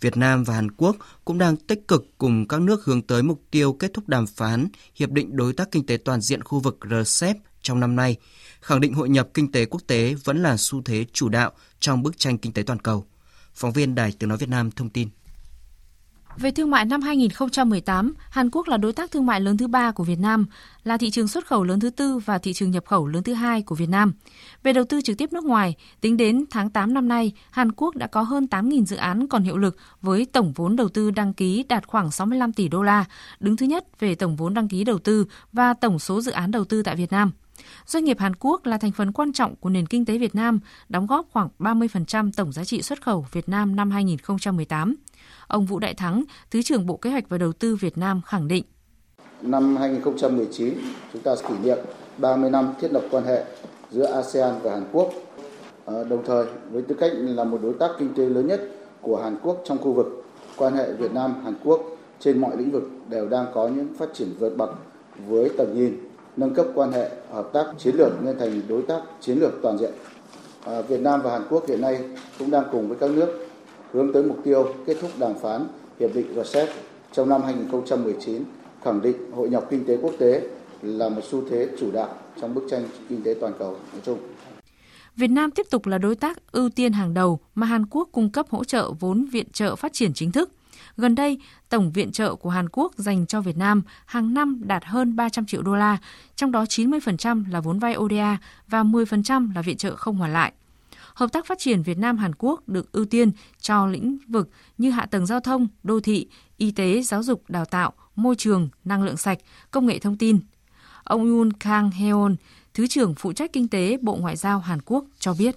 Việt Nam và Hàn Quốc cũng đang tích cực cùng các nước hướng tới mục tiêu kết thúc đàm phán Hiệp định Đối tác Kinh tế Toàn diện khu vực RCEP trong năm nay, khẳng định hội nhập kinh tế quốc tế vẫn là xu thế chủ đạo trong bức tranh kinh tế toàn cầu. Phóng viên Đài Tiếng Nói Việt Nam thông tin. Về thương mại năm 2018, Hàn Quốc là đối tác thương mại lớn thứ ba của Việt Nam, là thị trường xuất khẩu lớn thứ tư và thị trường nhập khẩu lớn thứ hai của Việt Nam. Về đầu tư trực tiếp nước ngoài, tính đến tháng 8 năm nay, Hàn Quốc đã có hơn 8.000 dự án còn hiệu lực với tổng vốn đầu tư đăng ký đạt khoảng 65 tỷ đô la, đứng thứ nhất về tổng vốn đăng ký đầu tư và tổng số dự án đầu tư tại Việt Nam. Doanh nghiệp Hàn Quốc là thành phần quan trọng của nền kinh tế Việt Nam, đóng góp khoảng 30% tổng giá trị xuất khẩu Việt Nam năm 2018. Ông Vũ Đại Thắng, Thứ trưởng Bộ Kế hoạch và Đầu tư Việt Nam khẳng định. Năm 2019, chúng ta kỷ niệm 30 năm thiết lập quan hệ giữa ASEAN và Hàn Quốc. Ờ, đồng thời, với tư cách là một đối tác kinh tế lớn nhất của Hàn Quốc trong khu vực, quan hệ Việt Nam-Hàn Quốc trên mọi lĩnh vực đều đang có những phát triển vượt bậc với tầm nhìn nâng cấp quan hệ hợp tác chiến lược lên thành đối tác chiến lược toàn diện. Ờ, Việt Nam và Hàn Quốc hiện nay cũng đang cùng với các nước hướng tới mục tiêu kết thúc đàm phán hiệp định RCEP trong năm 2019, khẳng định hội nhập kinh tế quốc tế là một xu thế chủ đạo trong bức tranh kinh tế toàn cầu nói chung. Việt Nam tiếp tục là đối tác ưu tiên hàng đầu mà Hàn Quốc cung cấp hỗ trợ vốn viện trợ phát triển chính thức. Gần đây, tổng viện trợ của Hàn Quốc dành cho Việt Nam hàng năm đạt hơn 300 triệu đô la, trong đó 90% là vốn vay ODA và 10% là viện trợ không hoàn lại. Hợp tác phát triển Việt Nam Hàn Quốc được ưu tiên cho lĩnh vực như hạ tầng giao thông, đô thị, y tế, giáo dục, đào tạo, môi trường, năng lượng sạch, công nghệ thông tin. Ông Yoon Kang Heon, Thứ trưởng phụ trách kinh tế Bộ Ngoại giao Hàn Quốc cho biết.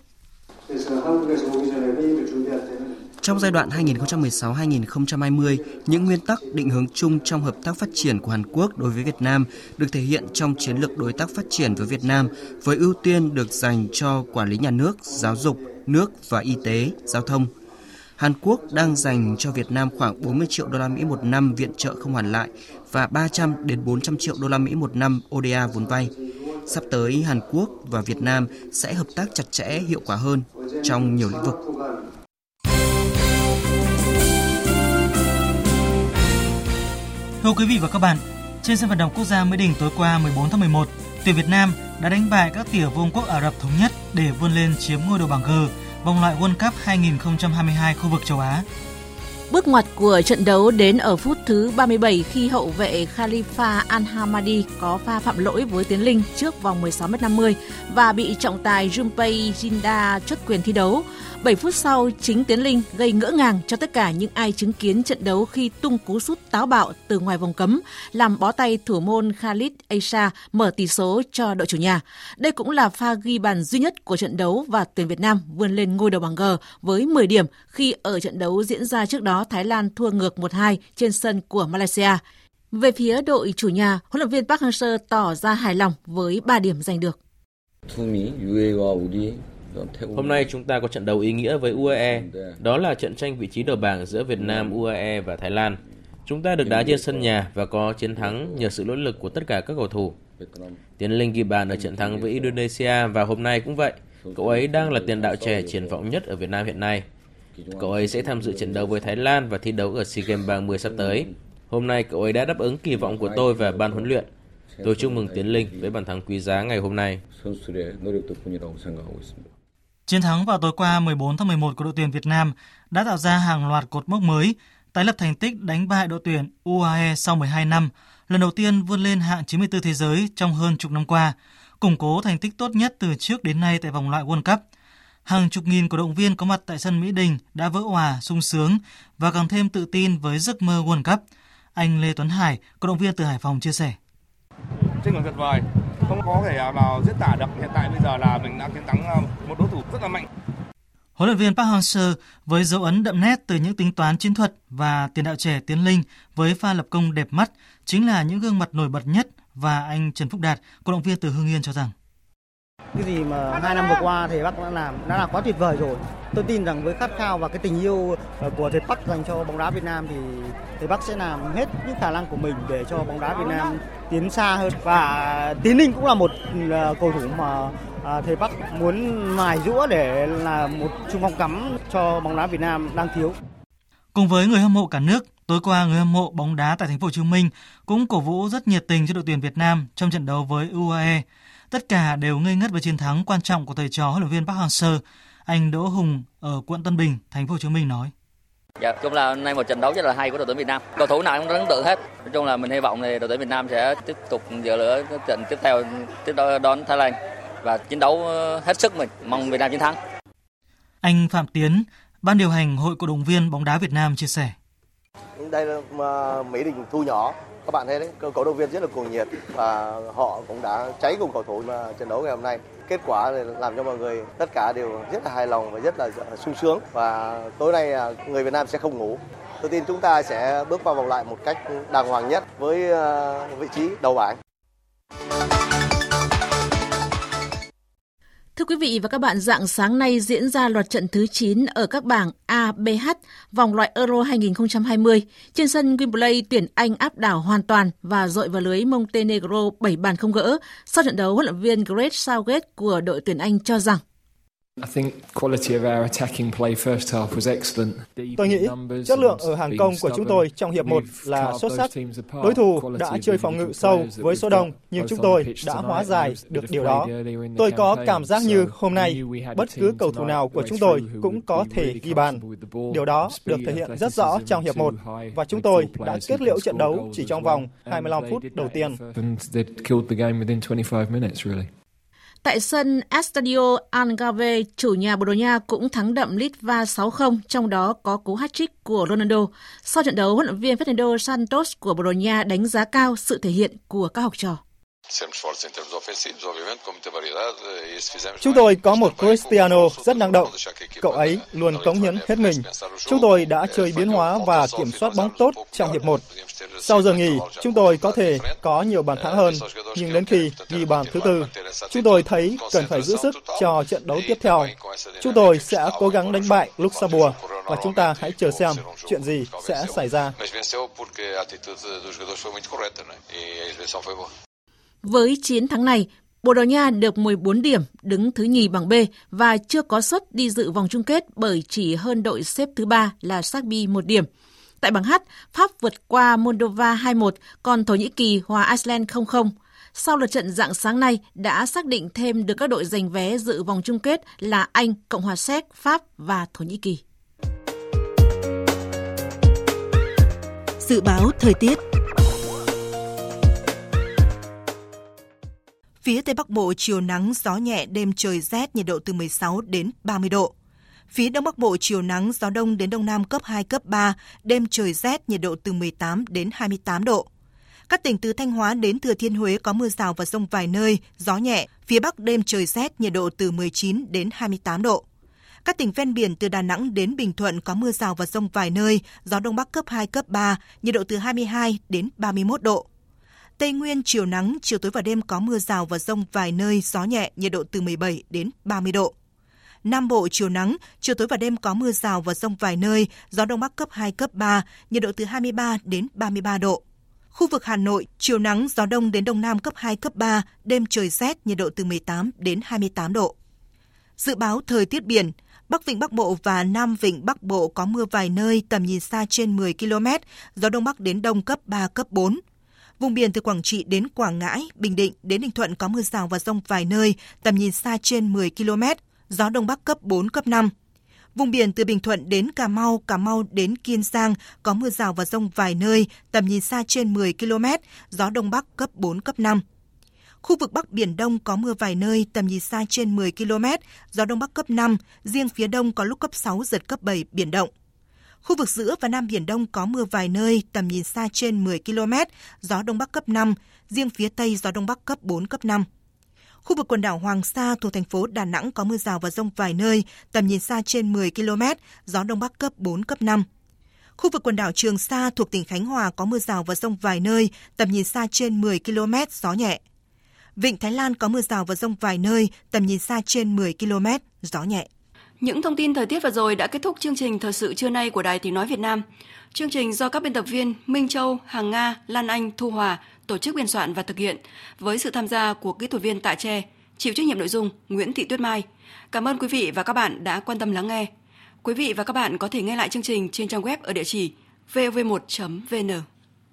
Trong giai đoạn 2016-2020, những nguyên tắc định hướng chung trong hợp tác phát triển của Hàn Quốc đối với Việt Nam được thể hiện trong chiến lược đối tác phát triển với Việt Nam với ưu tiên được dành cho quản lý nhà nước, giáo dục, nước và y tế, giao thông. Hàn Quốc đang dành cho Việt Nam khoảng 40 triệu đô la Mỹ một năm viện trợ không hoàn lại và 300 đến 400 triệu đô la Mỹ một năm ODA vốn vay. Sắp tới Hàn Quốc và Việt Nam sẽ hợp tác chặt chẽ hiệu quả hơn trong nhiều lĩnh vực. Thưa quý vị và các bạn, trên sân vận động quốc gia Mỹ Đình tối qua 14 tháng 11, tuyển Việt Nam đã đánh bại các tiểu vương quốc Ả Rập Thống Nhất để vươn lên chiếm ngôi đầu bảng G vòng loại World Cup 2022 khu vực châu Á. Bước ngoặt của trận đấu đến ở phút thứ 37 khi hậu vệ Khalifa Al-Hamadi có pha phạm lỗi với Tiến Linh trước vòng 16m50 và bị trọng tài Junpei Jinda chốt quyền thi đấu. 7 phút sau, chính Tiến Linh gây ngỡ ngàng cho tất cả những ai chứng kiến trận đấu khi tung cú sút táo bạo từ ngoài vòng cấm, làm bó tay thủ môn Khalid Aisha mở tỷ số cho đội chủ nhà. Đây cũng là pha ghi bàn duy nhất của trận đấu và tuyển Việt Nam vươn lên ngôi đầu bảng G với 10 điểm khi ở trận đấu diễn ra trước đó Thái Lan thua ngược 1-2 trên sân của Malaysia. Về phía đội chủ nhà, huấn luyện viên Park Hang-seo tỏ ra hài lòng với 3 điểm giành được. Hôm nay chúng ta có trận đấu ý nghĩa với UAE, đó là trận tranh vị trí đầu bảng giữa Việt Nam, UAE và Thái Lan. Chúng ta được đá trên sân nhà và có chiến thắng nhờ sự nỗ lực của tất cả các cầu thủ. Tiến Linh ghi bàn ở trận thắng với Indonesia và hôm nay cũng vậy. Cậu ấy đang là tiền đạo trẻ triển vọng nhất ở Việt Nam hiện nay. Cậu ấy sẽ tham dự trận đấu với Thái Lan và thi đấu ở SEA Games 30 sắp tới. Hôm nay cậu ấy đã đáp ứng kỳ vọng của tôi và ban huấn luyện. Tôi chúc mừng Tiến Linh với bàn thắng quý giá ngày hôm nay. Chiến thắng vào tối qua 14 tháng 11 của đội tuyển Việt Nam đã tạo ra hàng loạt cột mốc mới, tái lập thành tích đánh bại đội tuyển UAE sau 12 năm, lần đầu tiên vươn lên hạng 94 thế giới trong hơn chục năm qua, củng cố thành tích tốt nhất từ trước đến nay tại vòng loại World Cup. Hàng chục nghìn cổ động viên có mặt tại sân Mỹ Đình đã vỡ hòa, sung sướng và càng thêm tự tin với giấc mơ World Cup. Anh Lê Tuấn Hải, cổ động viên từ Hải Phòng chia sẻ. Trên tuyệt vời, không có thể nào diễn tả được hiện tại bây giờ là mình đã chiến thắng ờ, một đối thủ rất là mạnh. Huấn luyện viên Park Hang-seo với dấu ấn đậm nét từ những tính toán chiến thuật và tiền đạo trẻ Tiến Linh với pha lập công đẹp mắt chính là những gương mặt nổi bật nhất và anh Trần Phúc Đạt, cổ động viên từ Hưng Yên cho rằng cái gì mà hai năm vừa qua thầy Bắc đã làm đã là quá tuyệt vời rồi. Tôi tin rằng với khát khao và cái tình yêu ờ, của thầy Bắc dành cho bóng đá Việt Nam thì thầy Bắc sẽ làm hết những khả năng của mình để cho bóng đá Việt Nam tiến xa hơn và Tiến Linh cũng là một ờ, cầu thủ mà ờ, thầy Bắc muốn mài rũa để là một trung phong cắm cho bóng đá Việt Nam đang thiếu. Cùng với người hâm mộ cả nước, tối qua người hâm mộ bóng đá tại thành phố Hồ Chí Minh cũng cổ vũ rất nhiệt tình cho đội tuyển Việt Nam trong trận đấu với UAE. Tất cả đều ngây ngất với chiến thắng quan trọng của thầy trò huấn luyện viên Park Hang-seo. Anh Đỗ Hùng ở quận Tân Bình, thành phố Hồ Chí Minh nói: Dạ, chung là hôm nay một trận đấu rất là hay của đội tuyển Việt Nam. Cầu thủ nào cũng ấn tượng hết. Nói chung là mình hy vọng thì đội tuyển Việt Nam sẽ tiếp tục dựa lửa trận tiếp theo tiếp đón Thái Lan và chiến đấu hết sức mình, mong Việt Nam chiến thắng. Anh Phạm Tiến, ban điều hành Hội cổ động viên bóng đá Việt Nam chia sẻ. Đây là Mỹ Đình thu nhỏ, các bạn thấy đấy, cổ động viên rất là cuồng nhiệt và họ cũng đã cháy cùng cầu thủ mà trận đấu ngày hôm nay. Kết quả làm cho mọi người tất cả đều rất là hài lòng và rất là ờ, sung sướng và tối nay à, người Việt Nam sẽ không ngủ. Tôi tin chúng ta sẽ bước vào vòng lại một cách đàng hoàng nhất với ờ, vị trí đầu bảng. Thưa quý vị và các bạn, dạng sáng nay diễn ra loạt trận thứ 9 ở các bảng A, B, H vòng loại Euro 2020. Trên sân Wembley, tuyển Anh áp đảo hoàn toàn và dội vào lưới Montenegro 7 bàn không gỡ. Sau trận đấu, huấn luyện viên Greg Southgate của đội tuyển Anh cho rằng Tôi nghĩ chất lượng ở hàng công của chúng tôi trong hiệp 1 là xuất sắc. Đối thủ đã chơi phòng ngự sâu với số đông, nhưng chúng tôi đã hóa giải được điều đó. Tôi có cảm giác như hôm nay, bất cứ cầu thủ nào của chúng tôi cũng có thể ghi bàn. Điều đó được thể hiện rất rõ trong hiệp 1 và chúng tôi đã kết liễu trận đấu chỉ trong vòng 25 phút đầu tiên. Tại sân Estadio Algarve, chủ nhà Bồ Đào Nha cũng thắng đậm Litva 6-0, trong đó có cú hat-trick của Ronaldo. Sau trận đấu, huấn luyện viên Fernando Santos của Bồ Đào Nha đánh giá cao sự thể hiện của các học trò. Chúng tôi có một Cristiano rất năng động. Cậu ấy luôn cống hiến hết mình. Chúng tôi đã chơi biến hóa và kiểm soát bóng tốt trong hiệp 1. Sau giờ nghỉ, chúng tôi có thể có nhiều bàn thắng hơn, nhưng đến khi ghi bàn thứ tư, chúng tôi thấy cần phải giữ sức cho trận đấu tiếp theo. Chúng tôi sẽ cố gắng đánh bại Luxembourg và chúng ta hãy chờ xem chuyện gì sẽ xảy ra. Với chiến thắng này, Bồ Đào Nha được 14 điểm, đứng thứ nhì bảng B và chưa có suất đi dự vòng chung kết bởi chỉ hơn đội xếp thứ ba là Serbia một điểm. Tại bảng H, Pháp vượt qua Moldova 2-1, còn Thổ Nhĩ Kỳ hòa Iceland 0-0. sau lượt trận dạng sáng nay đã xác định thêm được các đội giành vé dự vòng chung kết là Anh, Cộng hòa Séc, Pháp và Thổ Nhĩ Kỳ. Dự báo thời tiết Phía Tây Bắc Bộ chiều nắng, gió nhẹ, đêm trời rét, nhiệt độ từ 16 đến 30 độ. Phía Đông Bắc Bộ chiều nắng, gió đông đến đông nam cấp 2, cấp 3, đêm trời rét, nhiệt độ từ 18 đến 28 độ. Các tỉnh từ Thanh Hóa đến Thừa Thiên Huế có mưa rào và rông vài nơi, gió nhẹ, phía Bắc đêm trời rét, nhiệt độ từ 19 đến 28 độ. Các tỉnh ven biển từ Đà Nẵng đến Bình Thuận có mưa rào và rông vài nơi, gió đông bắc cấp 2, cấp 3, nhiệt độ từ 22 đến 31 độ. Tây Nguyên chiều nắng, chiều tối và đêm có mưa rào và rông vài nơi, gió nhẹ, nhiệt độ từ 17 đến 30 độ. Nam Bộ chiều nắng, chiều tối và đêm có mưa rào và rông vài nơi, gió đông bắc cấp 2, cấp 3, nhiệt độ từ 23 đến 33 độ. Khu vực Hà Nội, chiều nắng, gió đông đến đông nam cấp 2, cấp 3, đêm trời rét, nhiệt độ từ 18 đến 28 độ. Dự báo thời tiết biển, Bắc Vịnh Bắc Bộ và Nam Vịnh Bắc Bộ có mưa vài nơi, tầm nhìn xa trên 10 km, gió Đông Bắc đến Đông cấp 3, cấp 4. Vùng biển từ Quảng Trị đến Quảng Ngãi, Bình Định đến Ninh Thuận có mưa rào và rông vài nơi, tầm nhìn xa trên 10 km, gió Đông Bắc cấp 4, cấp 5. Vùng biển từ Bình Thuận đến Cà Mau, Cà Mau đến Kiên Giang có mưa rào và rông vài nơi, tầm nhìn xa trên 10 km, gió Đông Bắc cấp 4, cấp 5. Khu vực Bắc Biển Đông có mưa vài nơi, tầm nhìn xa trên 10 km, gió Đông Bắc cấp 5, riêng phía Đông có lúc cấp 6, giật cấp 7, biển động. Khu vực giữa và Nam Biển Đông có mưa vài nơi, tầm nhìn xa trên 10 km, gió Đông Bắc cấp 5, riêng phía Tây gió Đông Bắc cấp 4, cấp 5. Khu vực quần đảo Hoàng Sa thuộc thành phố Đà Nẵng có mưa rào và rông vài nơi, tầm nhìn xa trên 10 km, gió Đông Bắc cấp 4, cấp 5. Khu vực quần đảo Trường Sa thuộc tỉnh Khánh Hòa có mưa rào và rông vài nơi, tầm nhìn xa trên 10 km, gió nhẹ. Vịnh Thái Lan có mưa rào và rông vài nơi, tầm nhìn xa trên 10 km, gió nhẹ. Những thông tin thời tiết vừa rồi đã kết thúc chương trình thời sự trưa nay của Đài Tiếng nói Việt Nam. Chương trình do các biên tập viên Minh Châu, Hàng Nga, Lan Anh, Thu Hòa tổ chức biên soạn và thực hiện với sự tham gia của kỹ thuật viên Tạ Tre, chịu trách nhiệm nội dung Nguyễn Thị Tuyết Mai. Cảm ơn quý vị và các bạn đã quan tâm lắng nghe. Quý vị và các bạn có thể nghe lại chương trình trên trang web ở địa chỉ vov1.vn.